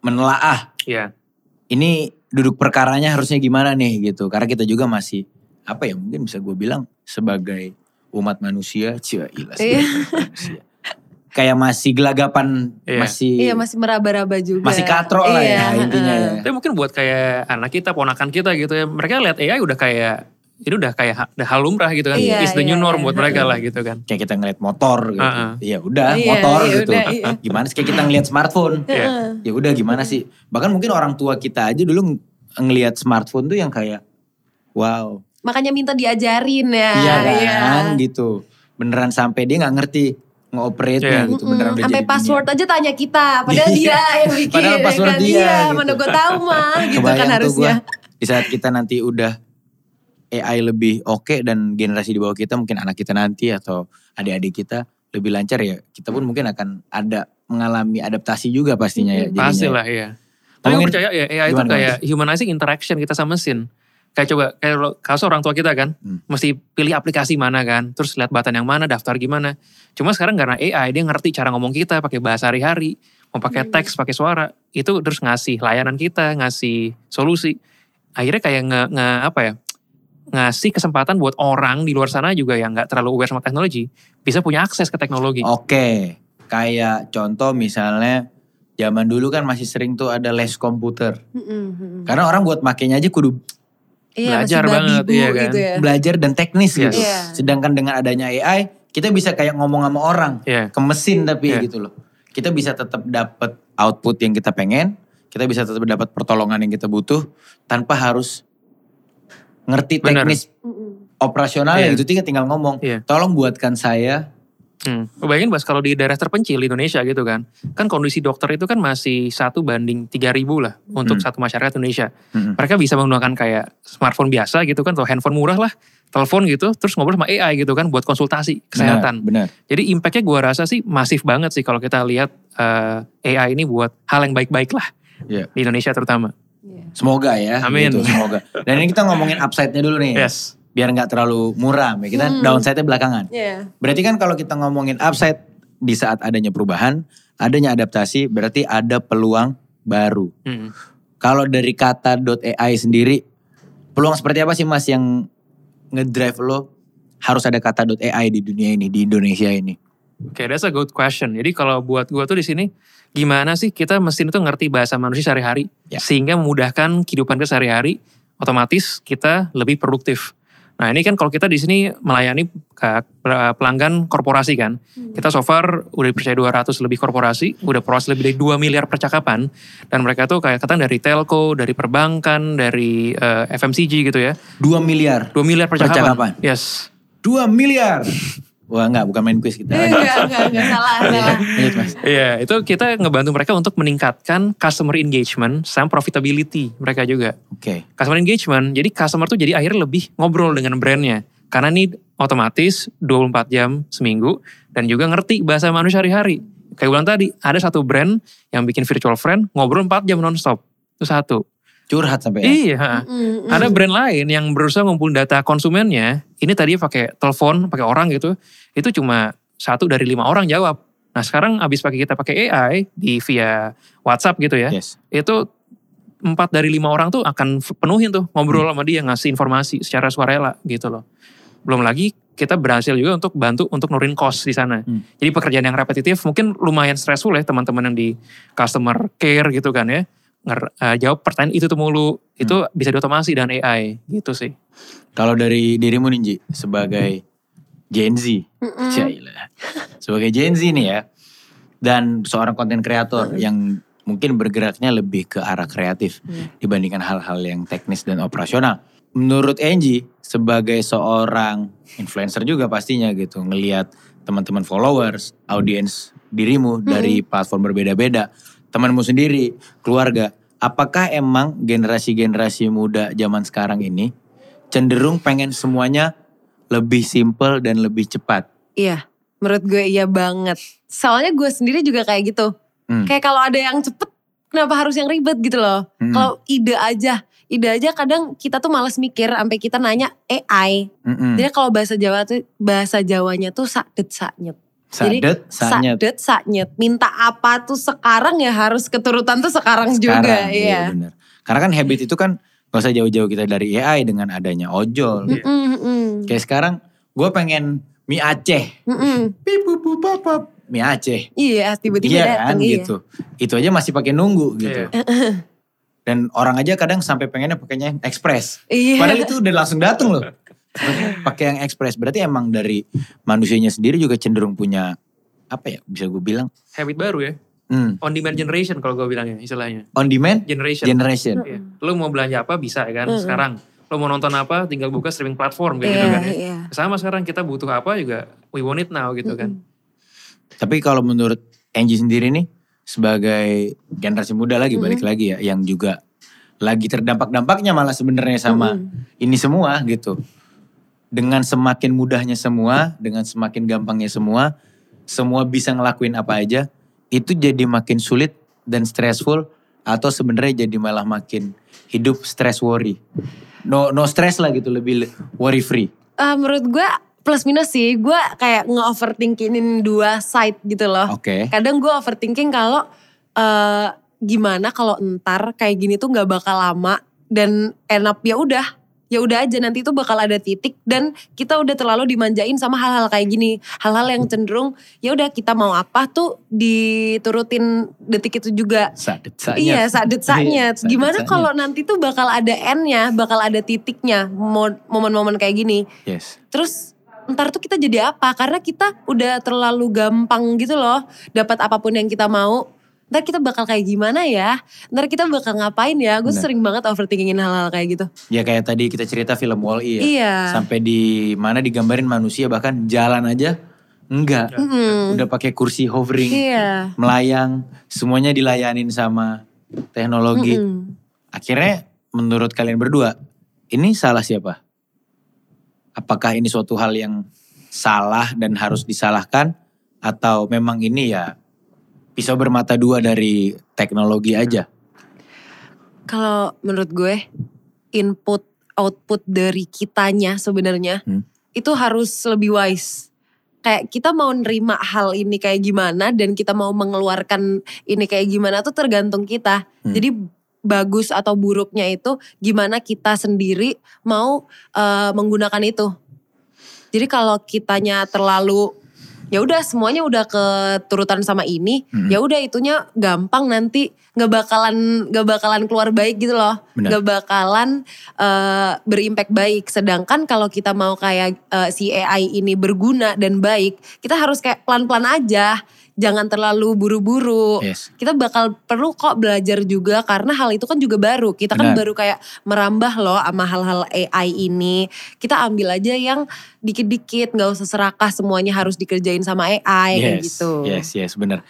B: menelaah
C: Iya.
B: Ini duduk perkaranya harusnya gimana nih gitu. Karena kita juga masih apa ya mungkin bisa gue bilang sebagai umat manusia, cia ilas
A: Iya.
B: manusia. Kayak masih gelagapan,
C: Iya.
B: masih
A: Iya masih meraba-raba juga.
B: masih katro lah
A: Iya,
B: ya intinya ya.
C: Tapi mungkin buat kayak anak kita, ponakan kita gitu ya, mereka lihat AI udah kayak ini udah kayak udah hal lumrah gitu kan.
A: Iya,
C: It's the new
A: iya,
C: norm
A: iya.
C: buat mereka lah gitu kan.
B: Kayak kita ngeliat motor gitu.
C: Heeh.
B: Ya udah
A: Iya,
B: motor
A: iya
B: gitu.
A: udah, iya.
B: Gimana sih kayak kita ngeliat smartphone.
C: Iya.
B: Ya udah gimana sih. Bahkan mungkin orang tua kita aja dulu ng- ngelihat smartphone tuh yang kayak wow.
A: Makanya minta diajarin ya.
B: Iya kan gitu. Beneran sampai dia nggak ngerti ngoperate-nya
C: Iya.
B: gitu. Beneran udah
A: Sampai password
B: dunia.
A: aja tanya kita. Padahal
B: Iya.
A: dia yang bikin.
B: Padahal password
A: kan?
B: dia,
A: Iya,
B: gitu.
A: mana gue tahu mah. Gitu
B: Kebayang
A: kan harusnya.
B: gua, di saat kita nanti udah AI lebih oke dan generasi di bawah kita mungkin anak kita nanti atau adik-adik kita lebih lancar ya. Kita pun mungkin akan ada mengalami adaptasi juga pastinya ya. jadinya
C: Pasti
B: ya.
C: lah ya. Tapi
B: Ngomongin-
C: percaya ya AI itu
B: Gimana,
C: kayak humanizing interaction kita sama mesin. Kayak coba, kayak kalau orang tua kita kan,
B: Hmm.
C: mesti pilih aplikasi mana kan, terus lihat button yang mana, daftar gimana. Cuma sekarang karena AI, dia ngerti cara ngomong kita, pakai bahasa hari-hari, mau pakai
B: Hmm.
C: teks, pakai suara, itu terus ngasih layanan kita, ngasih solusi. Akhirnya kayak nge, nge- apa ya, ngasih kesempatan buat orang di luar sana juga yang nggak terlalu aware sama teknologi, bisa punya akses ke teknologi.
B: Oke, kayak contoh misalnya zaman dulu kan masih sering tuh ada les komputer. Karena orang buat makainya aja kudu
A: Iya,
C: Belajar banget,
A: bu
C: iya kan.
A: gitu ya.
B: belajar dan teknis
C: Yes.
B: gitu.
A: Iya.
B: Sedangkan dengan adanya AI, kita bisa kayak ngomong sama orang,
C: Iya.
B: ke mesin tapi
C: Iya.
B: gitu loh. Kita bisa tetap dapat output yang kita pengen, kita bisa tetap dapat pertolongan yang kita butuh tanpa harus ngerti teknis
A: Mm-mm.
B: operasional
C: Iya.
B: gitu tinggal tinggal ngomong.
C: Iya.
B: Tolong buatkan saya
C: Hmm. Bayangin Bas kalau di daerah terpencil di Indonesia gitu kan. Kan kondisi dokter itu kan masih satu banding 3000 lah untuk
B: Hmm.
C: satu masyarakat Indonesia.
B: Mm-mm.
C: Mereka bisa menggunakan kayak smartphone biasa gitu kan atau handphone murah lah. Telepon gitu terus ngobrol sama AI gitu kan buat konsultasi kesehatan.
B: Benar, benar.
C: Jadi impactnya gue rasa sih masif banget sih kalau kita lihat eh, AI ini buat hal yang baik-baik lah
B: Iya.
C: di Indonesia terutama.
B: Semoga ya.
C: Amin.
B: gitu, semoga. Dan ini kita ngomongin upside-nya dulu nih.
C: Yes.
B: Biar nggak terlalu muram ya. Kita downside-nya belakangan.
A: Iya.
B: Berarti kan kalau kita ngomongin upside di saat adanya perubahan, adanya adaptasi, berarti ada peluang baru.
C: Hmm.
B: Kalau dari kata .ai sendiri, peluang seperti apa sih mas yang ngedrive lo harus ada kata .ai di dunia ini, di Indonesia ini?
C: Oke, that's a good question. Jadi kalau buat gua tuh di sini gimana sih kita mesin itu ngerti bahasa manusia sehari-hari
B: Ya.
C: sehingga memudahkan kehidupan kita sehari-hari, otomatis kita lebih produktif. Nah ini kan kalau kita di sini melayani pelanggan korporasi kan, kita so far udah percaya 200 lebih korporasi, udah proses lebih dari 2 miliar percakapan, dan mereka tuh kayak kata dari telco, dari perbankan, dari eh, FMCG gitu ya,
B: 2 miliar.
C: 2 miliar percakapan.
B: Percakapan.
C: Yes.
B: 2 miliar. [laughs] Wah enggak, bukan main quiz kita.
A: Enggak, enggak, enggak salah, salah.
B: Lanjut mas.
C: Iya, itu kita ngebantu mereka untuk meningkatkan customer engagement sama profitability mereka juga.
B: Oke.
C: Customer engagement, jadi customer tuh jadi akhirnya lebih ngobrol dengan brandnya. Karena ini otomatis 24 jam seminggu dan juga ngerti bahasa manusia hari-hari. Kayak bilang tadi, ada satu brand yang bikin virtual friend ngobrol 4 jam nonstop. Itu satu.
B: Curhat sampai ya.
C: Iya. ha.
A: Mm, mm.
C: Ada brand lain yang berusaha ngumpulin data konsumennya. Ini tadinya pakai telepon, pakai orang gitu. Itu cuma satu dari lima orang jawab. Nah sekarang abis pakai kita pakai AI di via WhatsApp gitu ya.
B: Yes.
C: Itu empat dari lima orang tuh akan penuhin tuh ngobrol sama dia ngasih informasi secara suarela gitu loh. Belum lagi kita berhasil juga untuk bantu untuk nurin cost di sana.
B: Hmm.
C: Jadi pekerjaan yang repetitif mungkin lumayan stressful ya teman-teman yang di customer care gitu kan ya. Nger- eh, jawab pertanyaan itu tuh mulu. Itu bisa diotomasi dengan AI gitu sih.
B: Kalau dari dirimu Ninji sebagai Gen Z, Cailah. sebagai Gen Z nih ya, dan seorang konten kreator yang mungkin bergeraknya lebih ke arah kreatif dibandingkan hal-hal yang teknis dan operasional. Menurut Angie sebagai seorang influencer juga pastinya gitu, ngelihat teman-teman followers, audiens dirimu dari platform berbeda-beda, temanmu sendiri, keluarga, apakah emang generasi-generasi muda zaman sekarang ini cenderung pengen semuanya lebih simple dan lebih cepat.
A: Iya, menurut gue iya banget. Soalnya gue sendiri juga kayak gitu.
B: Hmm.
A: Kayak kalau ada yang cepet, kenapa harus yang ribet gitu loh.
B: Hmm.
A: Kalau ide aja, ide aja kadang kita tuh males mikir sampai kita nanya AI.
B: Mm-mm.
A: Jadi kalau bahasa Jawa tuh bahasa Jawanya tuh sadet saknyet. Jadi
B: Sadet, sanyet.
A: sadet saknyet. Minta apa tuh sekarang ya harus keturutan tuh sekarang,
B: Sekarang,
A: juga.
B: iya
A: Iya.
B: benar. Karena kan habit itu kan gak usah jauh-jauh kita dari AI dengan adanya ojol.
C: Iya.
A: Mm-mm, mm-mm.
B: Kayak sekarang gue pengen mie Aceh. Pipu pap mie Aceh.
A: Iya tiba-tiba
B: Iya
A: datang.
B: kan
A: iya.
B: gitu. Itu aja masih pakai nunggu gitu.
C: Iya. [laughs]
B: Dan orang aja kadang sampai pengennya pakainya express.
A: Iya.
B: Padahal itu udah langsung datang loh. [laughs] Pakai yang express. Berarti emang dari manusianya sendiri juga cenderung punya apa ya bisa gue bilang
C: Habit baru ya.
B: hmm,
C: On demand generation kalau gue bilangnya istilahnya.
B: on demand
C: Generation.
B: generation.
C: Iya. Lu mau belanja apa bisa ya kan
A: Mm-mm.
C: sekarang. Lu mau nonton apa tinggal buka streaming platform kayak gitu
A: Iya,
C: kan ya.
A: iya.
C: Sama sekarang kita butuh apa juga we want it now gitu kan.
B: Tapi kalau menurut Angie sendiri nih sebagai generasi muda lagi balik lagi ya yang juga lagi terdampak-dampaknya malah sebenarnya sama ini semua gitu. Dengan semakin mudahnya semua, dengan semakin gampangnya semua, semua bisa ngelakuin apa aja, itu jadi makin sulit dan stressful atau sebenarnya jadi malah makin hidup stress worry. No no stress lah gitu, lebih worry free.
A: Eh, menurut gue plus minus sih. Gue kayak nge-overthinkingin dua side gitu loh.
B: Oke.
A: Kadang gue overthinking kalau eh gimana kalau ntar kayak gini tuh nggak bakal lama dan enak ya udah ya udah aja nanti tuh bakal ada titik dan kita udah terlalu dimanjain sama hal-hal kayak gini hal-hal yang cenderung ya udah kita mau apa tuh diturutin detik itu juga
B: Sadet.
A: Iya, sadet saknya.
B: Iya,
A: Gimana kalau nanti tuh bakal ada N-nya, bakal ada titiknya, mo- momen-momen kayak gini.
B: Yes.
A: Terus ntar tuh kita jadi apa? Karena kita udah terlalu gampang gitu loh, dapat apa pun yang kita mau. Ntar kita bakal kayak gimana ya? Ntar kita bakal ngapain ya? Gue sering banget overthinkingin hal-hal kayak gitu.
B: Ya kayak tadi kita cerita film Wall-E ya.
A: Iya.
B: Sampai di mana digambarin manusia bahkan jalan aja enggak.
A: Mm-mm.
B: Udah pakai kursi hovering,
A: Iya.
B: melayang, semuanya dilayanin sama teknologi.
A: Mm-mm.
B: Akhirnya menurut kalian berdua, ini salah siapa? Apakah ini suatu hal yang salah dan harus disalahkan atau memang ini ya pisau bermata dua dari teknologi aja?
A: Kalau menurut gue input output dari kitanya sebenarnya
B: Hmm.
A: itu harus lebih wise. Kayak kita mau nerima hal ini kayak gimana dan kita mau mengeluarkan ini kayak gimana tuh tergantung kita.
B: Hmm.
A: Jadi bagus atau buruknya itu gimana kita sendiri mau eh, menggunakan itu. Jadi kalau kitanya terlalu ya udah semuanya udah keturutan sama ini,
B: Hmm.
A: ya udah itunya gampang nanti. Nggak bakalan nggak bakalan keluar baik gitu loh, nggak bakalan eh, berimpact baik. Sedangkan kalau kita mau kayak eh, si AI ini berguna dan baik, kita harus kayak pelan-pelan aja, jangan terlalu buru-buru.
B: Yes.
A: Kita bakal perlu kok belajar juga karena hal itu kan juga baru. Kita kan
B: Benar.
A: baru kayak merambah loh sama hal-hal AI ini. Kita ambil aja yang dikit-dikit, nggak usah serakah semuanya harus dikerjain sama AI
B: yes,
A: gitu.
B: yes, yes, benar.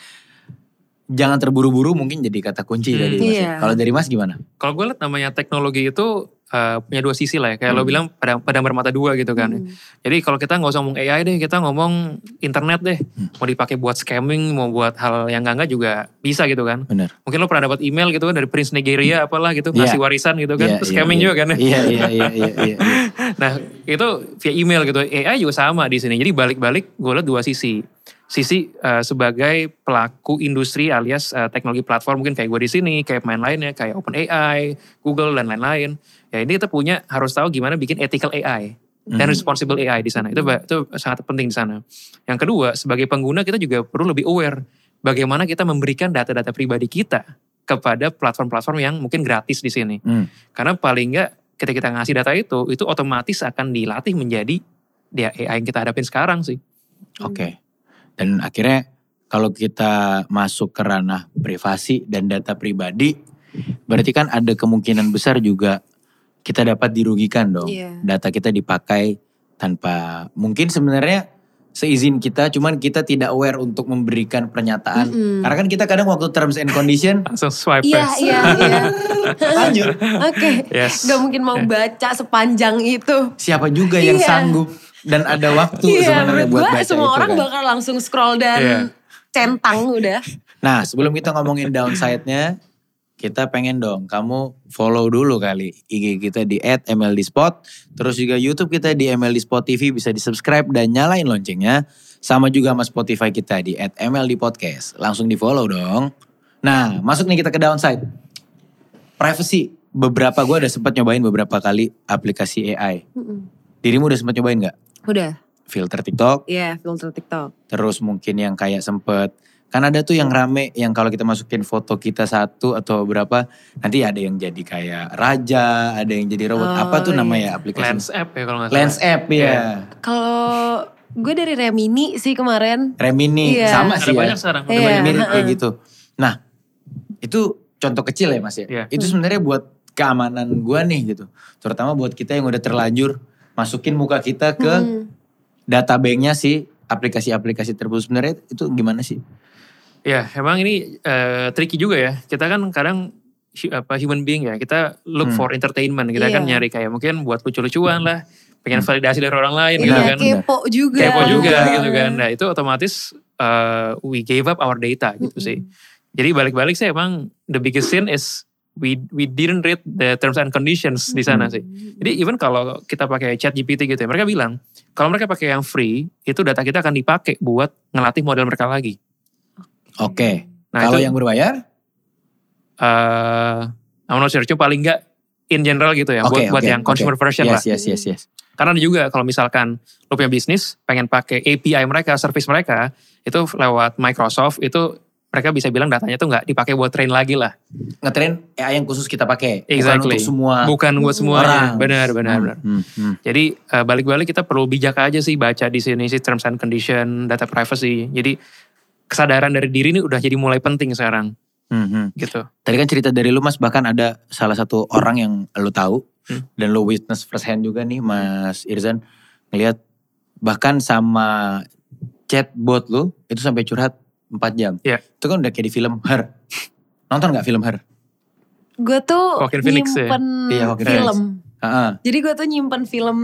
B: Jangan terburu-buru mungkin jadi kata kunci
C: Hmm.
B: dari Mas. ya.
A: Iya.
B: Kalau dari Mas gimana?
C: Kalau gue lihat namanya teknologi itu uh, punya dua sisi lah ya. Kayak lo
B: Hmm.
C: bilang pada pada bermata dua gitu kan.
A: Hmm.
C: Jadi kalau kita nggak usah ngomong AI deh, kita ngomong internet deh.
B: Hmm.
C: Mau dipakai buat scamming, mau buat hal yang enggak-enggak juga bisa gitu kan.
B: Benar.
C: Mungkin lo pernah dapat email gitu kan dari Prince Nigeria apalah gitu,
B: Iya.
C: ngasih warisan gitu kan. Terus
B: iya,
C: scamming juga kan ya.
B: Iya, iya, iya, iya, iya. iya. [laughs]
C: Nah itu via email gitu. AI juga sama di sini. Jadi balik-balik gue lihat dua sisi. Sisi uh, sebagai pelaku industri alias uh, teknologi platform mungkin kayak gue di sini, kayak main lainnya, kayak OpenAI, Google dan lain-lain. Ya ini kita punya harus tahu gimana bikin ethical AI dan
B: Hmm.
C: responsible AI di sana. Itu itu sangat penting di sana. Yang kedua, sebagai pengguna kita juga perlu lebih aware bagaimana kita memberikan data-data pribadi kita kepada platform-platform yang mungkin gratis di sini.
B: Hmm.
C: Karena paling nggak ketika kita ngasih data itu, itu otomatis akan dilatih menjadi dia AI yang kita hadapin sekarang sih.
B: Oke. Dan akhirnya kalau kita masuk ke ranah privasi dan data pribadi, berarti kan ada kemungkinan besar juga kita dapat dirugikan dong.
A: Iya.
B: Data kita dipakai tanpa mungkin sebenarnya seizin kita, cuman kita tidak aware untuk memberikan pernyataan.
A: Mm-mm.
B: Karena kan kita kadang waktu terms and condition [laughs]
C: Langsung swipe
A: Iya, iya, iya. [laughs]
B: lanjut.
A: Oke.
C: Yes.
A: Gak mungkin mau baca sepanjang itu.
B: Siapa juga yang
A: Iya.
B: sanggup dan ada waktu
A: Iya,
B: sebenarnya buat
A: gue
B: baca
A: semua
B: itu
A: orang
B: kan.
A: bakal langsung scroll dan
C: Iya.
A: centang udah.
B: Nah, sebelum kita ngomongin downside-nya, kita pengen dong kamu follow dulu kali IG kita di @mldspot, terus juga YouTube kita di MLD Spot TV bisa di-subscribe dan nyalain loncengnya. Sama juga sama Spotify kita di @mld podcast. Langsung di-follow dong. Nah, masuk nih kita ke downside. Privacy. Beberapa gue udah sempat nyobain beberapa kali aplikasi AI. Dirimu udah sempat nyobain nggak?
A: Udah,
B: Filter TikTok,
A: iya filter TikTok.
B: Terus mungkin yang kayak sempet kan ada tuh yang rame yang kalau kita masukin foto kita satu atau berapa nanti ada yang jadi kayak raja, ada yang jadi robot.
A: Oh,
B: Apa tuh
A: iya.
B: namanya aplikasi?
C: Lens app ya kalau nggak salah.
B: Lens app ya.
C: Iya.
A: Kalau gue dari Remini sih kemarin.
B: Remini
A: Iya.
B: sama
C: Ada
B: sih
C: banyak
B: ya.
C: sekarang. Udah
A: Iya.
C: banyak.
B: Mirip kayak gitu. Nah, itu contoh kecil ya Mas ya.
C: Iya.
B: Itu sebenarnya buat keamanan gua nih gitu. Terutama buat kita yang udah terlanjur masukin muka kita ke
A: Hmm.
B: data banknya si aplikasi-aplikasi tersebut sebenarnya itu gimana sih?
C: Ya, emang ini eh, tricky juga ya. Kita kan kadang apa human being ya, kita look
B: Hmm.
C: for entertainment. Kita kan
A: Iya.
C: nyari kayak mungkin buat lucu-lucuan lah, pengen
B: Hmm.
C: validasi dari orang lain
A: Iya,
C: gitu kan.
A: kepo juga.
C: Kepo juga
B: Iya.
C: gitu kan. Nah, itu otomatis eh, we gave up our data gitu sih. Jadi balik-balik sih emang the biggest sin is we we didn't read the terms and conditions di sana sih. Jadi even kalau kita pakai chat GPT gitu ya, mereka bilang kalau mereka pakai yang free, itu data kita akan dipakai buat ngelatih model mereka lagi.
B: Oke.
C: Nah
B: Kalau
C: itu
B: yang berbayar?
C: eh I'm not sure, cuma paling nggak in general gitu ya,
B: Oke,
C: buat, buat
B: oke,
C: yang consumer
B: oke.
C: version lah.
B: Yes, yes, yes, yes.
C: Karena ada juga kalau misalkan lo punya bisnis, pengen pakai API mereka, service mereka, itu lewat Microsoft, itu mereka bisa bilang datanya tuh nggak dipakai buat train lagi lah.
B: Ngetrain AI yang khusus kita pakai. Bukan
C: Exactly.
B: untuk semua
C: Bukan buat semuanya.
B: orang.
C: Benar, benar,
B: Hmm,
C: benar.
B: hmm, hmm.
C: Jadi eh, balik-balik kita perlu bijak aja sih baca di sini sih terms and condition, data privacy. Jadi kesadaran dari diri ini udah jadi mulai penting sekarang
B: Hmm, hmm.
C: gitu.
B: Tadi kan cerita dari lu mas, bahkan ada salah satu orang yang lu tahu
C: Hmm.
B: dan lu witness first hand juga nih mas Irzan ngelihat bahkan sama chatbot lu itu sampai curhat 4 jam.
C: Iya.
B: Itu kan udah kayak di film Her. Nonton gak film Her?
A: Gue tuh
C: Joaquin Phoenix ya?
B: Iya, Joaquin
A: film.
B: Heeh.
A: Jadi gue tuh nyimpen film,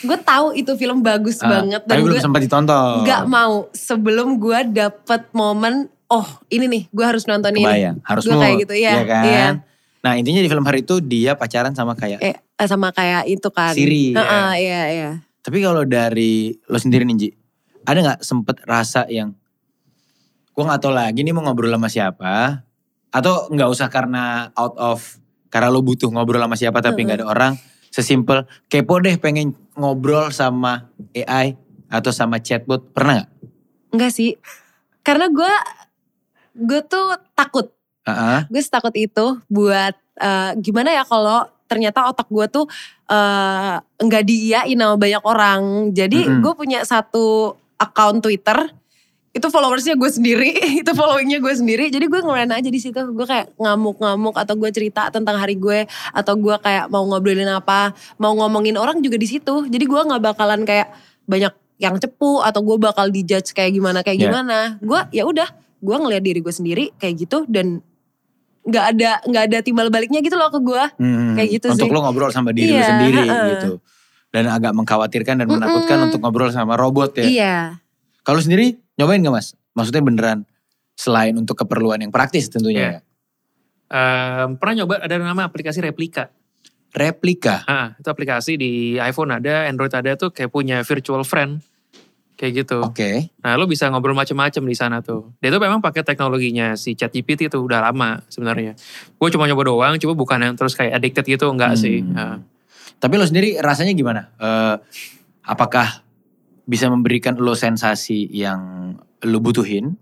A: gue tahu itu film bagus
B: Ah,
A: banget
B: Tapi
A: dan
B: belum
A: gue
B: sempat ditonton.
A: nggak mau sebelum gue dapet momen, oh ini nih gue harus nonton ini.
B: Kebayang. Harus
A: Gue kayak gitu, iya,
B: kan?
A: iya.
B: Nah intinya di film hari itu dia pacaran sama kayak.
A: Eh, eh, sama kayak itu kan.
B: Siri,
A: Heeh, iya, iya.
B: Tapi kalau dari lo sendiri Ninji, ada nggak sempet rasa yang gue nggak tahu lagi nih mau ngobrol sama siapa? Atau nggak usah karena out of karena lo butuh ngobrol sama siapa tapi nggak ada orang. Sesimpel kepo deh pengen ngobrol sama AI atau sama chatbot pernah nggak?
A: Enggak sih. Karena gue gue tuh takut.
B: Heeh.
A: Gue takut itu buat eh, gimana ya kalau ternyata otak gue tuh eh, enggak diiyain sama banyak orang. Jadi
B: Mm-mm.
A: gue punya satu account Twitter itu followersnya gue sendiri, [laughs] itu followingnya gue sendiri. Jadi gue ngelain aja di situ. Gue kayak ngamuk-ngamuk atau gue cerita tentang hari gue atau gue kayak mau ngobrolin apa, mau ngomongin orang juga di situ. Jadi gue nggak bakalan kayak banyak yang cepu atau gue bakal dijudge kayak gimana kayak
B: Yeah.
A: gimana. Gue ya udah, gue ngelihat diri gue sendiri kayak gitu dan nggak ada nggak ada timbal baliknya gitu loh ke gue.
B: Hmm,
A: Kayak gitu
B: untuk
A: sih.
B: lo ngobrol sama diri lo
A: Iya,
B: sendiri gitu. Dan agak mengkhawatirkan dan menakutkan
A: Mm-mm.
B: untuk ngobrol sama robot ya.
A: Iya.
B: Kalau sendiri nyobain gak mas? Maksudnya beneran selain untuk keperluan yang praktis tentunya
C: Iya.
B: ya.
C: Em, pernah nyoba ada nama aplikasi replika.
B: Replika.
C: Ah, itu aplikasi di iPhone ada, Android ada tuh kayak punya virtual friend. Kayak gitu.
B: Oke.
C: Nah, lo bisa ngobrol macam-macam di sana tuh. Dia tuh memang pakai teknologinya si ChatGPT itu udah lama sebenarnya. Gue cuma nyoba doang, cuma bukan yang terus kayak addicted gitu, enggak
B: Hmm.
C: sih. Ah.
B: Tapi lo sendiri rasanya gimana? Eh, apakah bisa memberikan lo sensasi yang lo butuhin?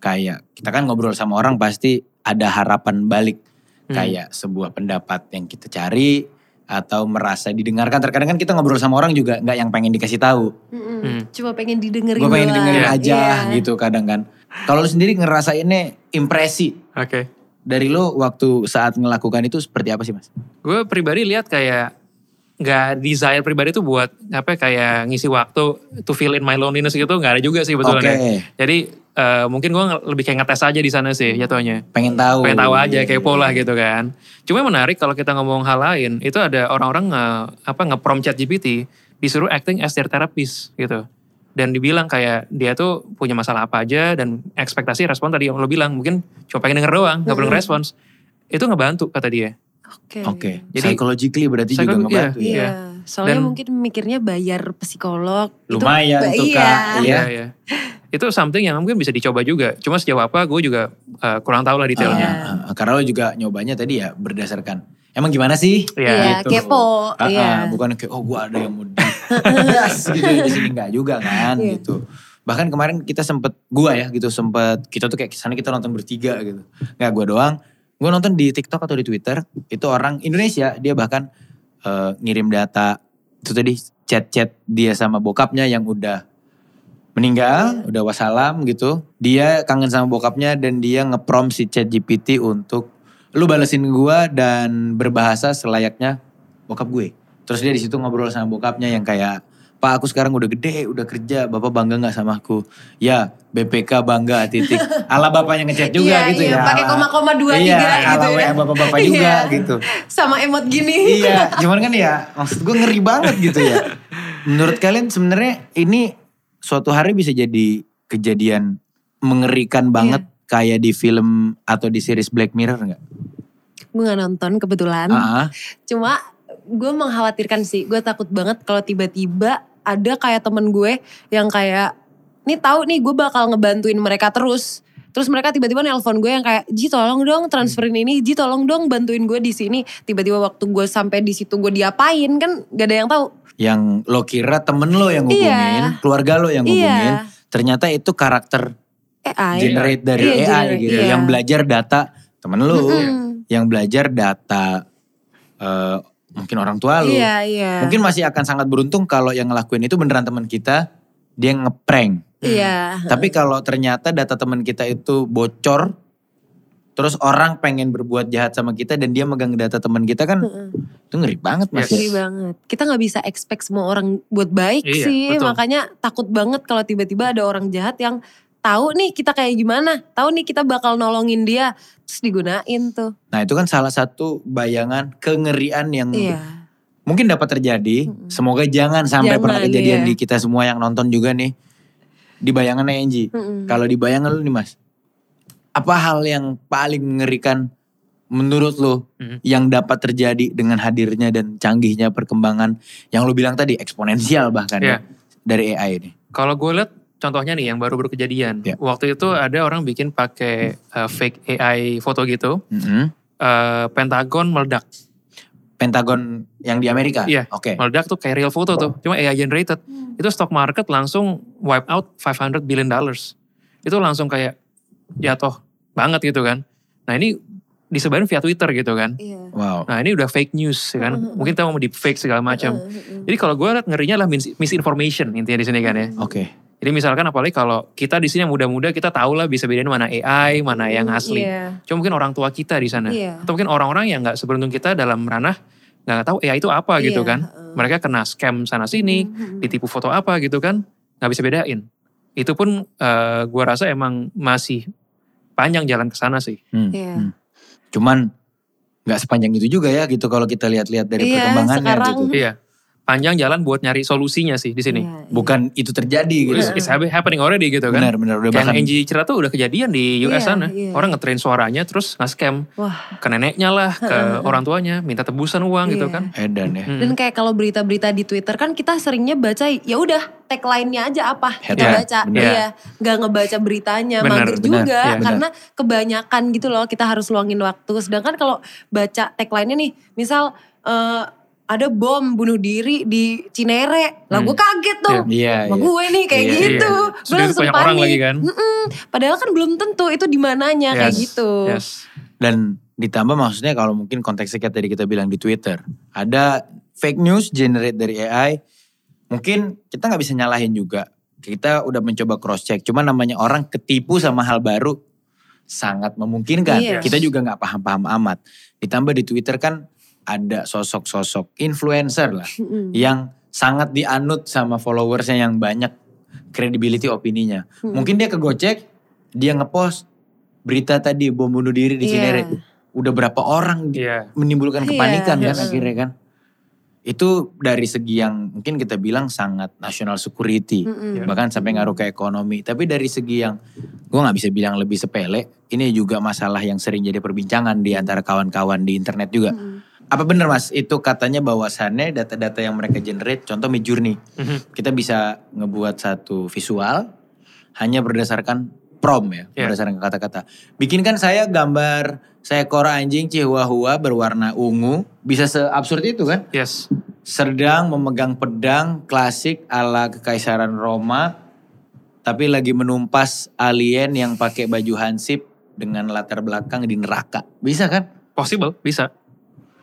B: Kayak kita kan ngobrol sama orang pasti ada harapan balik.
C: Hmm.
B: Kayak sebuah pendapat yang kita cari atau merasa didengarkan. Terkadang kan kita ngobrol sama orang juga nggak yang pengen dikasih tahu.
A: Mm-mm.
C: Hmm.
A: Cuma pengen didengerin
B: Gue pengen
A: doang.
B: dengerin
C: Iya.
B: aja
A: Iya.
B: gitu kadang kan. Kalau lo sendiri ngerasainnya impresi
C: Oke.
B: dari lo waktu saat melakukan itu seperti apa sih mas?
C: Gue pribadi lihat kayak nggak desire pribadi tuh buat apa ya, kayak ngisi waktu to fill in my loneliness gitu nggak ada juga sih betulnya. Jadi eh, mungkin gue lebih kayak ngetes aja di sana sih jatuhnya.
B: pengen tahu.
C: pengen tahu aja kepo lah
B: iya.
C: gitu kan. Cuma menarik kalau kita ngomong hal lain, itu ada orang-orang nge, apa nge-prompt chat GPT disuruh acting as their therapist gitu. Dan dibilang kayak dia tuh punya masalah apa aja dan ekspektasi respon tadi yang lo bilang mungkin cuma pengen denger doang, nggak perlu respons. Itu ngebantu kata dia.
A: Oke.
B: Oke,
C: Jadi-
B: psychologically berarti juga ngebantu
C: iya,
B: ya.
A: Iya. Soalnya
C: Dan-
A: mungkin mikirnya bayar psikolog. itu-
B: Lumayan tuh
A: iya.
B: kak. Iya.
C: iya. Itu something yang mungkin bisa dicoba juga. Cuma sejauh apa gue juga uh, kurang tahu lah detailnya.
A: Iya.
B: Ah, karena lo juga nyobanya tadi ya berdasarkan emang gimana sih?
A: Iya,
B: Gitu.
A: kepo.
B: Ah,
A: Iya.
B: bukan kayak oh gue ada yang mau digas [laughs] gitu di sini nggak juga kan
A: Iya.
B: gitu. Bahkan kemarin kita sempet gua ya gitu sempet kita tuh kayak sana kita nonton bertiga gitu. Nggak gua doang. Gua nonton di TikTok atau di Twitter itu orang Indonesia dia bahkan eh, ngirim data itu tadi chat-chat dia sama bokapnya yang udah meninggal, udah wassalam gitu. Dia kangen sama bokapnya dan dia ngeprom si chat GPT untuk lu balesin gua dan berbahasa selayaknya bokap gue. Terus dia di situ ngobrol sama bokapnya yang kayak Pak aku sekarang udah gede, udah kerja, bapak bangga nggak sama aku? Ya BPK bangga titik. Ala bapaknya ngechat juga
A: Iya,
B: gitu
A: iya,
B: ya.
A: pakai koma-koma dua,
B: iya,
A: tiga gitu
B: ala
A: ya.
B: Bapak-bapak juga
A: Iya.
B: gitu.
A: Sama emot gini.
B: iya, cuman kan ya maksud gue ngeri banget gitu ya. Menurut kalian sebenarnya ini suatu hari bisa jadi kejadian mengerikan banget kayak di film atau di series Black Mirror nggak?
A: Gue gak nonton kebetulan.
B: Ah, ah.
A: Cuma gue mengkhawatirkan sih. Gue takut banget kalau tiba-tiba ada kayak temen gue yang kayak, nih tahu nih gue bakal ngebantuin mereka terus. Terus mereka tiba-tiba nelpon gue yang kayak, Ji tolong dong transferin ini, Ji tolong dong bantuin gue di sini. Tiba-tiba waktu gue sampai di situ gue diapain kan gak ada yang tahu.
B: yang lo kira temen lo yang hubungin,
A: Iya.
B: keluarga lo yang
A: Iya.
B: hubungin, ternyata itu karakter
A: AI.
B: generate dari
A: Iya,
B: AI
A: generate,
B: gitu,
A: iya.
B: yang belajar data temen lo,
A: Mm-mm.
B: yang belajar data eh, mungkin orang tua lo.
A: Iya, iya.
B: Mungkin masih akan sangat beruntung kalau yang ngelakuin itu beneran teman kita, dia ngeprank.
A: Iya.
B: Tapi kalau ternyata data teman kita itu bocor, terus orang pengen berbuat jahat sama kita dan dia megang data teman kita kan,
A: Heeh.
B: itu ngeri banget mas.
C: Yes.
A: Ngeri banget. Kita nggak bisa expect semua orang buat baik
C: Iya,
A: sih.
C: betul.
A: Makanya takut banget kalau tiba-tiba ada orang jahat yang tahu nih kita kayak gimana. Tahu nih kita bakal nolongin dia. Terus digunain tuh.
B: Nah itu kan salah satu bayangan kengerian yang
A: Iya.
B: mungkin dapat terjadi. Semoga jangan sampai
A: Jangan,
B: pernah kejadian
A: iya.
B: di kita semua yang nonton juga nih. Di bayangannya Angie.
A: Mm-mm.
B: Kalau di bayangan lu nih mas. Apa hal yang paling mengerikan menurut lo
C: Mhm.
B: yang dapat terjadi dengan hadirnya dan canggihnya perkembangan yang lo bilang tadi eksponensial bahkan
C: Iya.
B: ya dari AI ini.
C: Kalau gue lihat contohnya nih yang baru-baru kejadian.
B: Ya.
C: Waktu itu ada orang bikin pakai uh, fake AI foto gitu.
B: Mhm.
C: uh, Pentagon meledak.
B: Pentagon yang di Amerika.
C: Iya.
B: Oke.
C: Meledak tuh kayak real foto tuh. Cuma AI generated. Itu stock market langsung wipe out 500 billion dollars. Itu langsung kayak jatuh banget gitu kan. Nah ini disebarin via Twitter gitu kan.
A: Iya.
B: Wow.
C: Nah ini udah fake news ya kan.
A: Mm-hmm.
C: Mungkin kita mau di fake segala macam. Jadi kalau gue liat ngerinya mis- misinformation intinya di sini kan ya.
B: Oke.
C: Jadi misalkan apalagi kalau kita di sini yang muda-muda kita tahu lah bisa bedain mana AI, mana yang asli.
A: Iya.
C: Cuma mungkin orang tua kita di sana.
A: Iya.
C: Atau mungkin orang-orang yang nggak seberuntung kita dalam ranah nggak tahu AI itu apa gitu
A: Iya,
C: kan.
A: heeh.
C: Mereka kena scam sana sini,
A: Mhm.
C: ditipu foto apa gitu kan. Nggak bisa bedain. Itu pun eh, gua rasa emang masih panjang jalan ke sana sih.
B: Hmm,
A: Iya.
B: hmm. Cuman nggak sepanjang itu juga ya gitu kalau kita lihat-lihat dari
A: Iya,
B: perkembangannya
A: sekarang-
B: gitu.
C: Iya. Panjang jalan buat nyari solusinya sih di sini.
A: Iya, iya.
B: Bukan itu terjadi gitu.
C: It's, it's happening already gitu kan.
B: Benar-benar udah
C: Kayak
B: bahkan
C: NG Cira tuh udah kejadian di US
A: Iya,
C: sana.
A: iya.
C: Orang ngetrain suaranya terus nge-scam
A: Wah.
C: ke neneknya lah, ke orang tuanya, minta tebusan uang gitu
A: Iya.
C: kan.
B: edan ya.
C: Hmm.
A: Dan kayak kalau berita-berita di Twitter kan kita seringnya baca ya udah tagline-nya aja apa kita
B: Headline,
A: baca.
B: bener.
A: Iya, nggak ngebaca beritanya,
C: Bener,
A: mager
B: bener,
A: juga
B: iya, bener.
A: karena kebanyakan gitu loh kita harus luangin waktu. Sedangkan kalau baca tagline-nya nih, misal eh, ada bom bunuh diri di Cinere. Lah gue kaget tuh.
B: Iya,
A: Sama
B: iya.
A: gue nih kayak
C: Iya,
A: gitu.
C: iya.
A: Gue langsung
C: banyak orang
A: panik.
C: lagi kan.
A: Mm-mm. Padahal kan belum tentu itu di mananya kayak
C: Yes,
A: gitu.
C: Yes.
B: Dan ditambah maksudnya kalau mungkin konteksnya kayak tadi kita bilang di Twitter. Ada fake news generate dari AI. Mungkin kita nggak bisa nyalahin juga. Kita udah mencoba cross check. Cuma namanya orang ketipu sama hal baru sangat memungkinkan.
A: Iya.
B: Kita juga nggak paham-paham amat. Ditambah di Twitter kan ada sosok-sosok influencer lah. Yang sangat dianut sama followersnya yang banyak credibility opininya.
A: Mm-mm.
B: Mungkin dia kegocek, dia ngepost berita tadi bom bunuh diri di
A: Iya.
B: Cinere. Udah berapa orang
C: Iya.
B: menimbulkan
A: Iya,
B: kepanikan kan
A: iya.
B: akhirnya kan. Itu dari segi yang mungkin kita bilang sangat national security.
A: Mm-mm.
B: Bahkan sampai ngaruh ke ekonomi. Tapi dari segi yang gue gak bisa bilang lebih sepele. Ini juga masalah yang sering jadi perbincangan di antara kawan-kawan di internet juga.
A: Mm-mm.
B: Apa bener mas itu katanya bahwasannya data-data yang mereka generate contoh Midjourney.
C: Mhm.
B: Kita bisa ngebuat satu visual hanya berdasarkan prom ya,
C: Iya.
B: berdasarkan kata-kata. Bikinkan saya gambar seekor anjing chihuahua berwarna ungu, bisa seabsurd itu kan?
C: Yes.
B: Sedang memegang pedang klasik ala kekaisaran Roma, tapi lagi menumpas alien yang pakai baju hansip dengan latar belakang di neraka. Bisa kan?
C: Possible, bisa.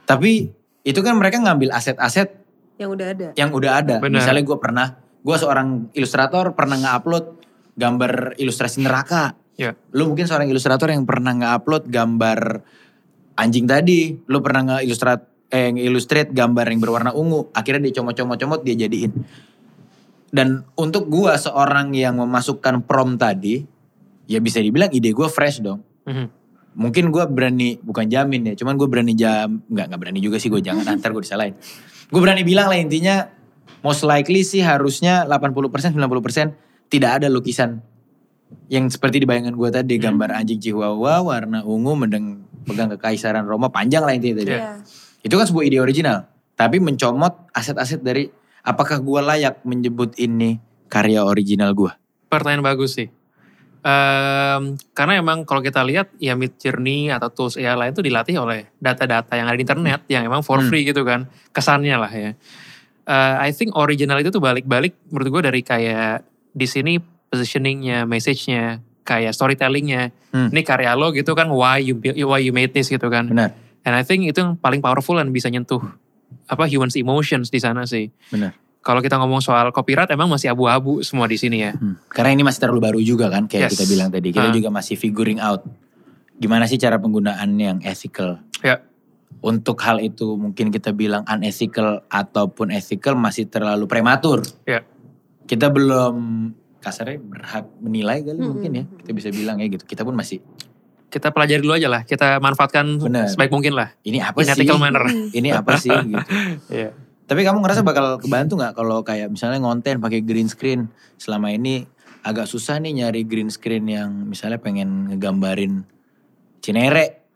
B: Tapi itu kan mereka ngambil aset-aset
A: Yang udah ada.
B: yang udah ada.
C: Benar.
B: Misalnya gue pernah, gue seorang ilustrator pernah nge-upload gambar ilustrasi neraka.
C: Ya.
B: Lu mungkin seorang ilustrator yang pernah nge-upload gambar anjing tadi. Lu pernah nge-illustrat eh nge-illustrate gambar yang berwarna ungu. Akhirnya dia comot-comot-comot dia jadiin. Dan untuk gue seorang yang memasukkan prom tadi, ya bisa dibilang ide gue fresh dong.
C: Mhm.
B: Mungkin gue berani, bukan jamin ya, cuman gue berani jam, nggak nggak berani juga sih gue jangan, ntar gue disalahin. Gue berani bilang lah intinya, most likely sih harusnya 80% 90% tidak ada lukisan yang seperti dibayangkan gue tadi, gambar anjing chihuahua warna ungu mendeng pegang kekaisaran Roma panjang lah intinya tadi.
A: Iya.
B: Itu kan sebuah ide original, tapi mencomot aset-aset dari apakah gue layak menyebut ini karya original gue?
C: Pertanyaan bagus sih. Em, karena emang kalau kita lihat ya Mid Journey atau tools AI lain itu dilatih oleh data-data yang ada di internet yang emang for
B: Hmm.
C: free gitu kan. Kesannya lah ya. Eh, I think original itu tuh balik-balik menurut gue dari kayak di sini positioningnya, message-nya, kayak storytellingnya.
B: Hmm.
C: Ini karya lo gitu kan, why you build- why you made this gitu kan.
B: Benar,
C: And I think itu yang paling powerful dan bisa nyentuh apa humans emotions di sana sih.
B: benar.
C: Kalau kita ngomong soal copyright emang masih abu-abu semua di sini ya.
B: Hmm. Karena ini masih terlalu baru juga kan, kayak
C: Yes.
B: kita bilang tadi. Kita
C: Ah.
B: juga masih figuring out gimana sih cara penggunaan yang ethical.
C: Ya.
B: Untuk hal itu mungkin kita bilang unethical ataupun ethical masih terlalu prematur.
C: Ya.
B: Kita belum kasarnya berhak menilai kali
A: Mm-mm.
B: mungkin ya. Kita bisa bilang ya gitu. Kita pun masih
C: Kita pelajari dulu aja lah, kita manfaatkan
B: Benar.
C: sebaik mungkin lah.
B: ini apa
C: In
B: sih?
C: ethical manner.
B: Ini apa sih gitu.
C: Iya. [laughs]
B: Tapi kamu ngerasa bakal kebantu nggak kalau kayak misalnya ngonten pakai green screen selama ini agak susah nih nyari green screen yang misalnya pengen ngegambarin Cinere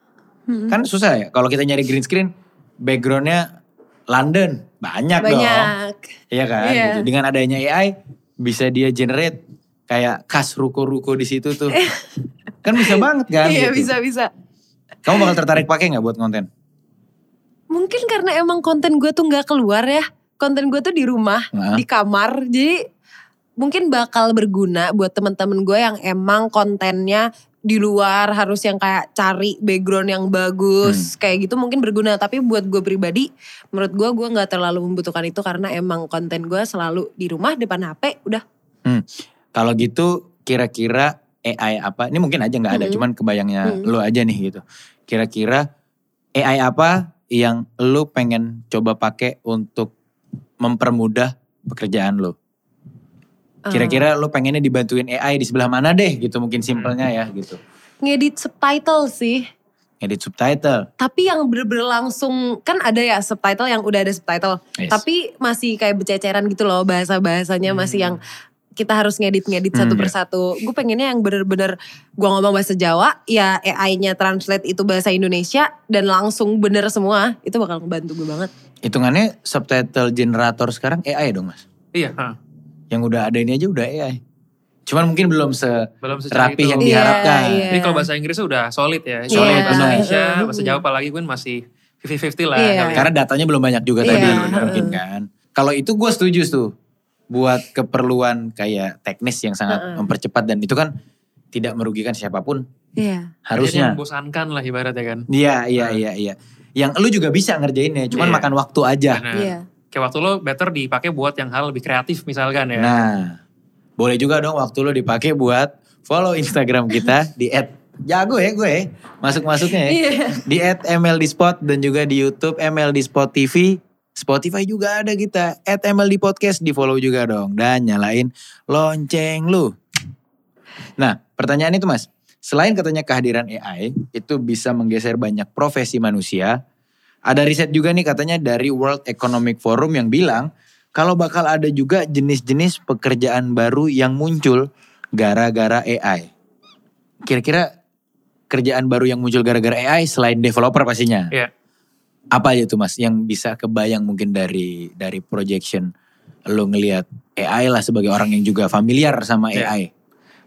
A: Hmm.
B: Kan susah ya kalau kita nyari green screen backgroundnya London banyak, dong.
A: Banyak.
B: Iya kan?
A: Iya.
B: Gitu. Dengan adanya AI bisa dia generate kayak kas ruko-ruko di situ tuh. [laughs] kan bisa banget kan?
A: Iya
B: gitu.
A: bisa bisa.
B: Kamu bakal tertarik pakai nggak buat konten?
A: Mungkin karena emang konten gue tuh nggak keluar ya. Konten gue tuh di rumah,
B: Nah.
A: di kamar. Jadi mungkin bakal berguna buat teman-teman gue yang emang kontennya di luar harus yang kayak cari background yang
B: Hmm.
A: bagus kayak gitu mungkin berguna tapi buat gue pribadi menurut gue gue nggak terlalu membutuhkan itu karena emang konten gue selalu di rumah depan hp udah
B: Kalau gitu kira-kira AI apa? Ini mungkin aja nggak ada,
A: Mm-mm.
B: cuman kebayangnya
A: Mm.
B: lu aja nih gitu. Kira-kira AI apa yang lu pengen coba pakai untuk mempermudah pekerjaan lu? Kira-kira lu pengennya dibantuin AI di sebelah mana deh gitu mungkin simpelnya ya gitu.
A: Eh, ngedit subtitle sih
B: Edit subtitle.
A: tapi yang bener-bener langsung kan ada ya subtitle yang udah ada subtitle
B: Yes.
A: tapi masih kayak bececeran gitu loh bahasa bahasanya masih yang kita harus ngedit-ngedit satu
B: Hmm, ya.
A: persatu. Gue pengennya yang bener-bener gue ngomong bahasa Jawa, ya AI-nya translate itu bahasa Indonesia dan langsung bener semua. Itu bakal ngebantu gue banget.
B: Hitungannya subtitle generator sekarang AI dong mas?
C: Iya, ha.
B: Yang udah ada ini aja udah AI. Cuman mungkin belum se
C: belum
B: rapi
C: itu.
B: yang
A: Iya,
B: diharapkan.
A: iya.
C: Jadi kalau bahasa Inggrisnya udah solid ya.
A: Solid,
C: Solid bahasa
A: benar.
C: Indonesia, bahasa Jawa apalagi gue masih 50-50 lah.
A: Iya.
C: kali ya.
B: Karena datanya belum banyak juga
A: Iya,
B: tadi mungkin kan. Kalau itu gue setuju tuh. Buat keperluan kayak teknis yang sangat
A: Heeh.
B: mempercepat dan itu kan tidak merugikan siapa pun.
A: Iya.
C: Jadi
B: Harusnya.
C: membosankan lah ibaratnya kan.
B: Iya, iya, iya, iya. Yang lu juga bisa ngerjainnya, cuman
C: Iya.
B: makan waktu aja.
A: Iya.
C: Kayak waktu lo better dipakai buat yang hal lebih kreatif misalkan ya.
B: Nah, boleh juga dong waktu lu dipakai buat follow Instagram kita [laughs] di jago ya gue masuk-masuknya ya.
A: Iya.
B: Di @mldspot dan juga di YouTube MLD Spot TV. Spotify juga ada kita. MLD Podcast di follow juga dong. Dan nyalain lonceng lu. Nah pertanyaan itu mas. Selain katanya kehadiran AI itu bisa menggeser banyak profesi manusia. Ada riset juga nih katanya dari World Economic Forum yang bilang kalau bakal ada juga jenis-jenis pekerjaan baru yang muncul gara-gara AI. Kira-kira kerjaan baru yang muncul gara-gara AI selain developer pastinya.
C: Iya.
B: Apa aja tuh Mas yang bisa kebayang mungkin dari dari projection lo ngelihat AI lah sebagai orang yang juga familiar sama
C: Iya.
B: AI.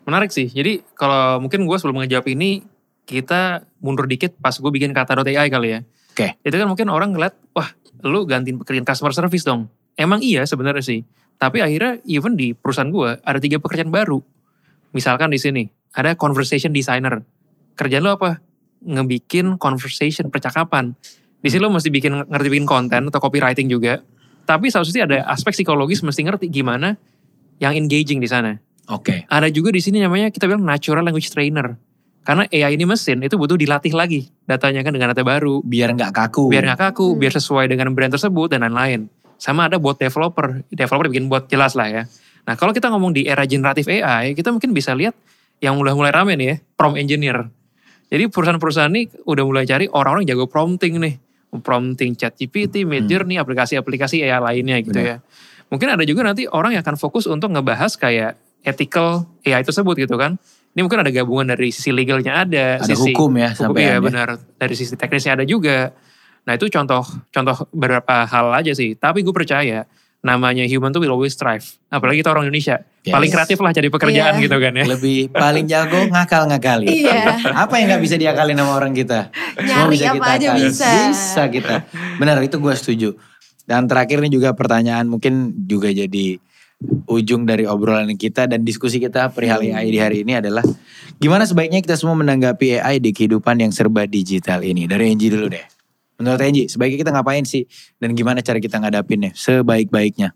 C: Menarik sih. Jadi kalau mungkin gue sebelum ngejawab ini, kita mundur dikit pas gue bikin kata.ai kali ya.
B: Oke.
C: Itu kan mungkin orang ngeliat, wah lu gantiin pekerjaan customer service dong. Emang iya sebenarnya sih. Tapi akhirnya even di perusahaan gue ada tiga pekerjaan baru. Misalkan di sini ada conversation designer. Kerjaan lo apa? Ngebikin conversation, percakapan. Di sini lo mesti bikin ngerti bikin konten atau copywriting juga. Tapi seharusnya ada aspek psikologis mesti ngerti gimana yang engaging di sana.
B: Oke.
C: Ada juga di sini namanya kita bilang natural language trainer. Karena AI ini mesin itu butuh dilatih lagi datanya kan dengan data baru.
B: Biar nggak kaku.
C: Biar nggak kaku,
A: Hmm.
C: biar sesuai dengan brand tersebut dan lain-lain. Sama ada bot developer. Developer bikin bot jelas lah ya. Nah kalau kita ngomong di era generatif AI, kita mungkin bisa lihat yang udah mulai rame nih ya, prompt engineer. Jadi perusahaan-perusahaan ini udah mulai cari orang-orang jago prompting nih. Prompting chat GPT, Midjourney, aplikasi-aplikasi AI lainnya gitu
B: Benar.
C: ya. Mungkin ada juga nanti orang yang akan fokus untuk ngebahas kayak ethical AI tersebut gitu kan. Ini mungkin ada gabungan dari sisi legalnya ada,
B: Ada
C: sisi
B: hukum ya
C: hukum
B: sampai
C: ya benar. Dari sisi teknisnya ada juga. Nah itu contoh contoh beberapa hal aja sih. Tapi gue percaya namanya human tuh will always strive. Apalagi kita orang Indonesia.
B: Yes.
C: Paling kreatif lah cari pekerjaan
A: Iya.
C: gitu kan ya.
B: Lebih paling jago ngakal-ngakali.
A: Iya.
B: Apa yang nggak bisa diakalin sama orang kita? Semua
A: Nyari apa aja
B: akalin.
A: bisa.
B: Bisa kita. Benar itu gue setuju. Dan terakhir ini juga pertanyaan mungkin juga jadi ujung dari obrolan kita dan diskusi kita perihal
A: Hmm.
B: AI di hari ini adalah gimana sebaiknya kita semua menanggapi AI di kehidupan yang serba digital ini. Dari Enji dulu deh. Menurut Enji, sebaiknya kita ngapain sih dan gimana cara kita ngadapinnya sebaik-baiknya?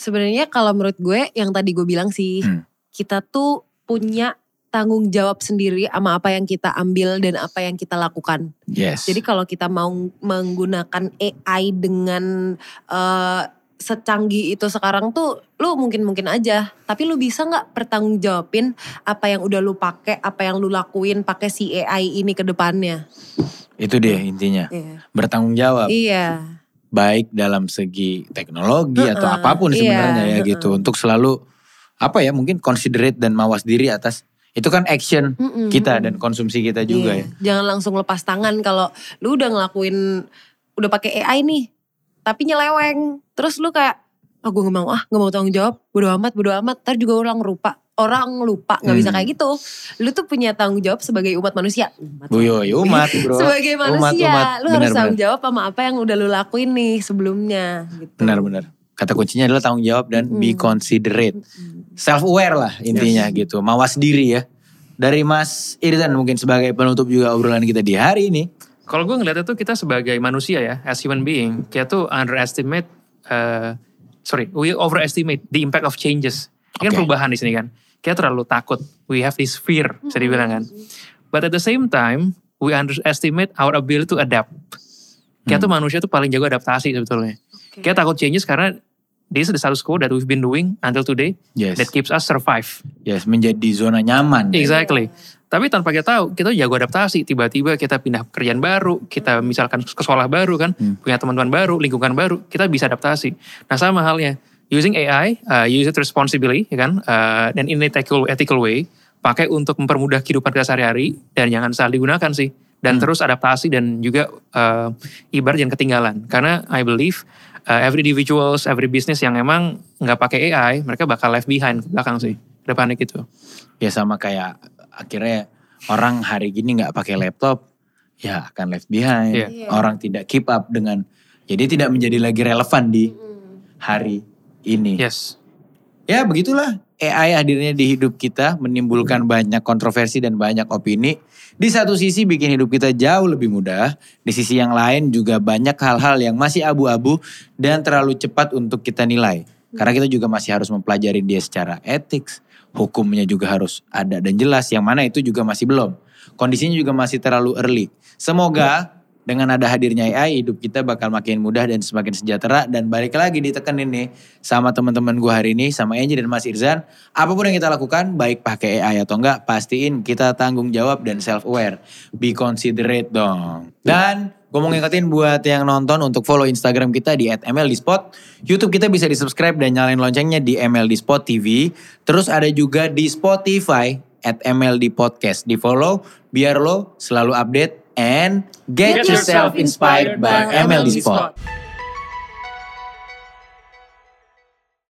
A: Sebenarnya kalau menurut gue yang tadi gue bilang sih,
B: Hmm.
A: kita tuh punya tanggung jawab sendiri sama apa yang kita ambil dan apa yang kita lakukan.
B: Yes.
A: Jadi kalau kita mau menggunakan AI dengan eh, secanggih itu sekarang tuh, lu mungkin-mungkin aja. Tapi lu bisa nggak pertanggung jawabin apa yang udah lu pakai, apa yang lu lakuin pakai si AI ini ke depannya?
B: itu deh intinya.
A: Iya.
B: Bertanggung jawab.
A: Iya.
B: Baik dalam segi teknologi atau
A: Heeh,
B: apa pun
A: iya,
B: sebenarnya ya
A: heeh.
B: gitu untuk selalu apa ya mungkin considerate dan mawas diri atas Itu kan action
A: Mm-mm,
B: kita
A: mm-mm.
B: dan konsumsi kita juga
A: Iya,
B: ya.
A: Jangan langsung lepas tangan kalau lu udah ngelakuin udah pakai AI nih, tapi nyeleweng. Terus lu kayak, ah gue gak mau ah, gak mau tanggung jawab, bodo amat, bodo amat. Ntar juga orang lupa, orang lupa, nggak bisa
B: Hmm.
A: kayak gitu. Lu tuh punya tanggung jawab sebagai umat manusia. Umat
B: Buyo, ya umat bro.
A: sebagai manusia,
B: umat.
A: lu harus
B: Benar,
A: tanggung jawab sama apa yang udah lu lakuin nih sebelumnya. Gitu.
B: Benar-benar. Kata kuncinya adalah tanggung jawab dan be
A: Mm.
B: considerate. Self aware lah intinya gitu. Mawas diri ya. Dari Mas Irzan mungkin sebagai penutup juga obrolan kita di hari ini.
C: Kalau gue ngeliatnya tuh kita sebagai manusia ya, as human being, kita tuh underestimate, uh, sorry, we overestimate the impact of changes. Ini kan
B: Oke.
C: perubahan di sini kan. Kita terlalu takut. We have this fear, bisa dibilang kan. But at the same time, we underestimate our ability to adapt. Kita tuh manusia tuh paling jago adaptasi sebetulnya.
A: Oke.
C: Kita takut changes karena this is the status quo that we've been doing until today
B: Yes.
C: that keeps us survive.
B: Yes, menjadi zona nyaman.
C: Exactly. Tapi tanpa kita tahu, kita jago adaptasi. Tiba-tiba kita pindah pekerjaan baru, kita misalkan ke sekolah baru kan,
B: Hmm.
C: punya teman-teman baru, lingkungan baru, kita bisa adaptasi. Nah sama halnya, using AI, uh, use it responsibly, ya kan, uh, dan in a ethical, ethical way, pakai untuk mempermudah kehidupan kita sehari-hari, dan jangan salah digunakan sih. Dan terus adaptasi dan juga uh, ibarat jangan ketinggalan. Karena I believe uh, every individuals, every business yang emang nggak pakai AI, mereka bakal left behind ke belakang sih. Ke depannya gitu.
B: Ya sama kayak akhirnya orang hari gini nggak pakai laptop, ya akan left behind.
C: Iya.
A: Iya.
B: Orang tidak keep up dengan, jadi tidak menjadi lagi relevan di hari ini.
C: Yes.
B: Ya begitulah AI hadirnya di hidup kita menimbulkan banyak kontroversi dan banyak opini. Di satu sisi bikin hidup kita jauh lebih mudah, di sisi yang lain juga banyak hal-hal yang masih abu-abu dan terlalu cepat untuk kita nilai. Karena kita juga masih harus mempelajari dia secara etik, hukumnya juga harus ada dan jelas, yang mana itu juga masih belum. Kondisinya juga masih terlalu early. Semoga dengan ada hadirnya AI hidup kita bakal makin mudah dan semakin sejahtera. Dan balik lagi ditekenin nih sama teman-teman gue hari ini sama Angie dan Mas Irzan. Apa pun yang kita lakukan baik pakai AI atau enggak pastiin kita tanggung jawab dan self aware be considerate dong. Dan gue mau ngingetin buat yang nonton untuk follow Instagram kita di @mldspot YouTube kita bisa di subscribe dan nyalain loncengnya di MLDspot TV terus ada juga di Spotify at MLD Podcast. Di follow biar lo selalu update and get,
A: Get
B: yourself inspired by MLD.
A: Spot.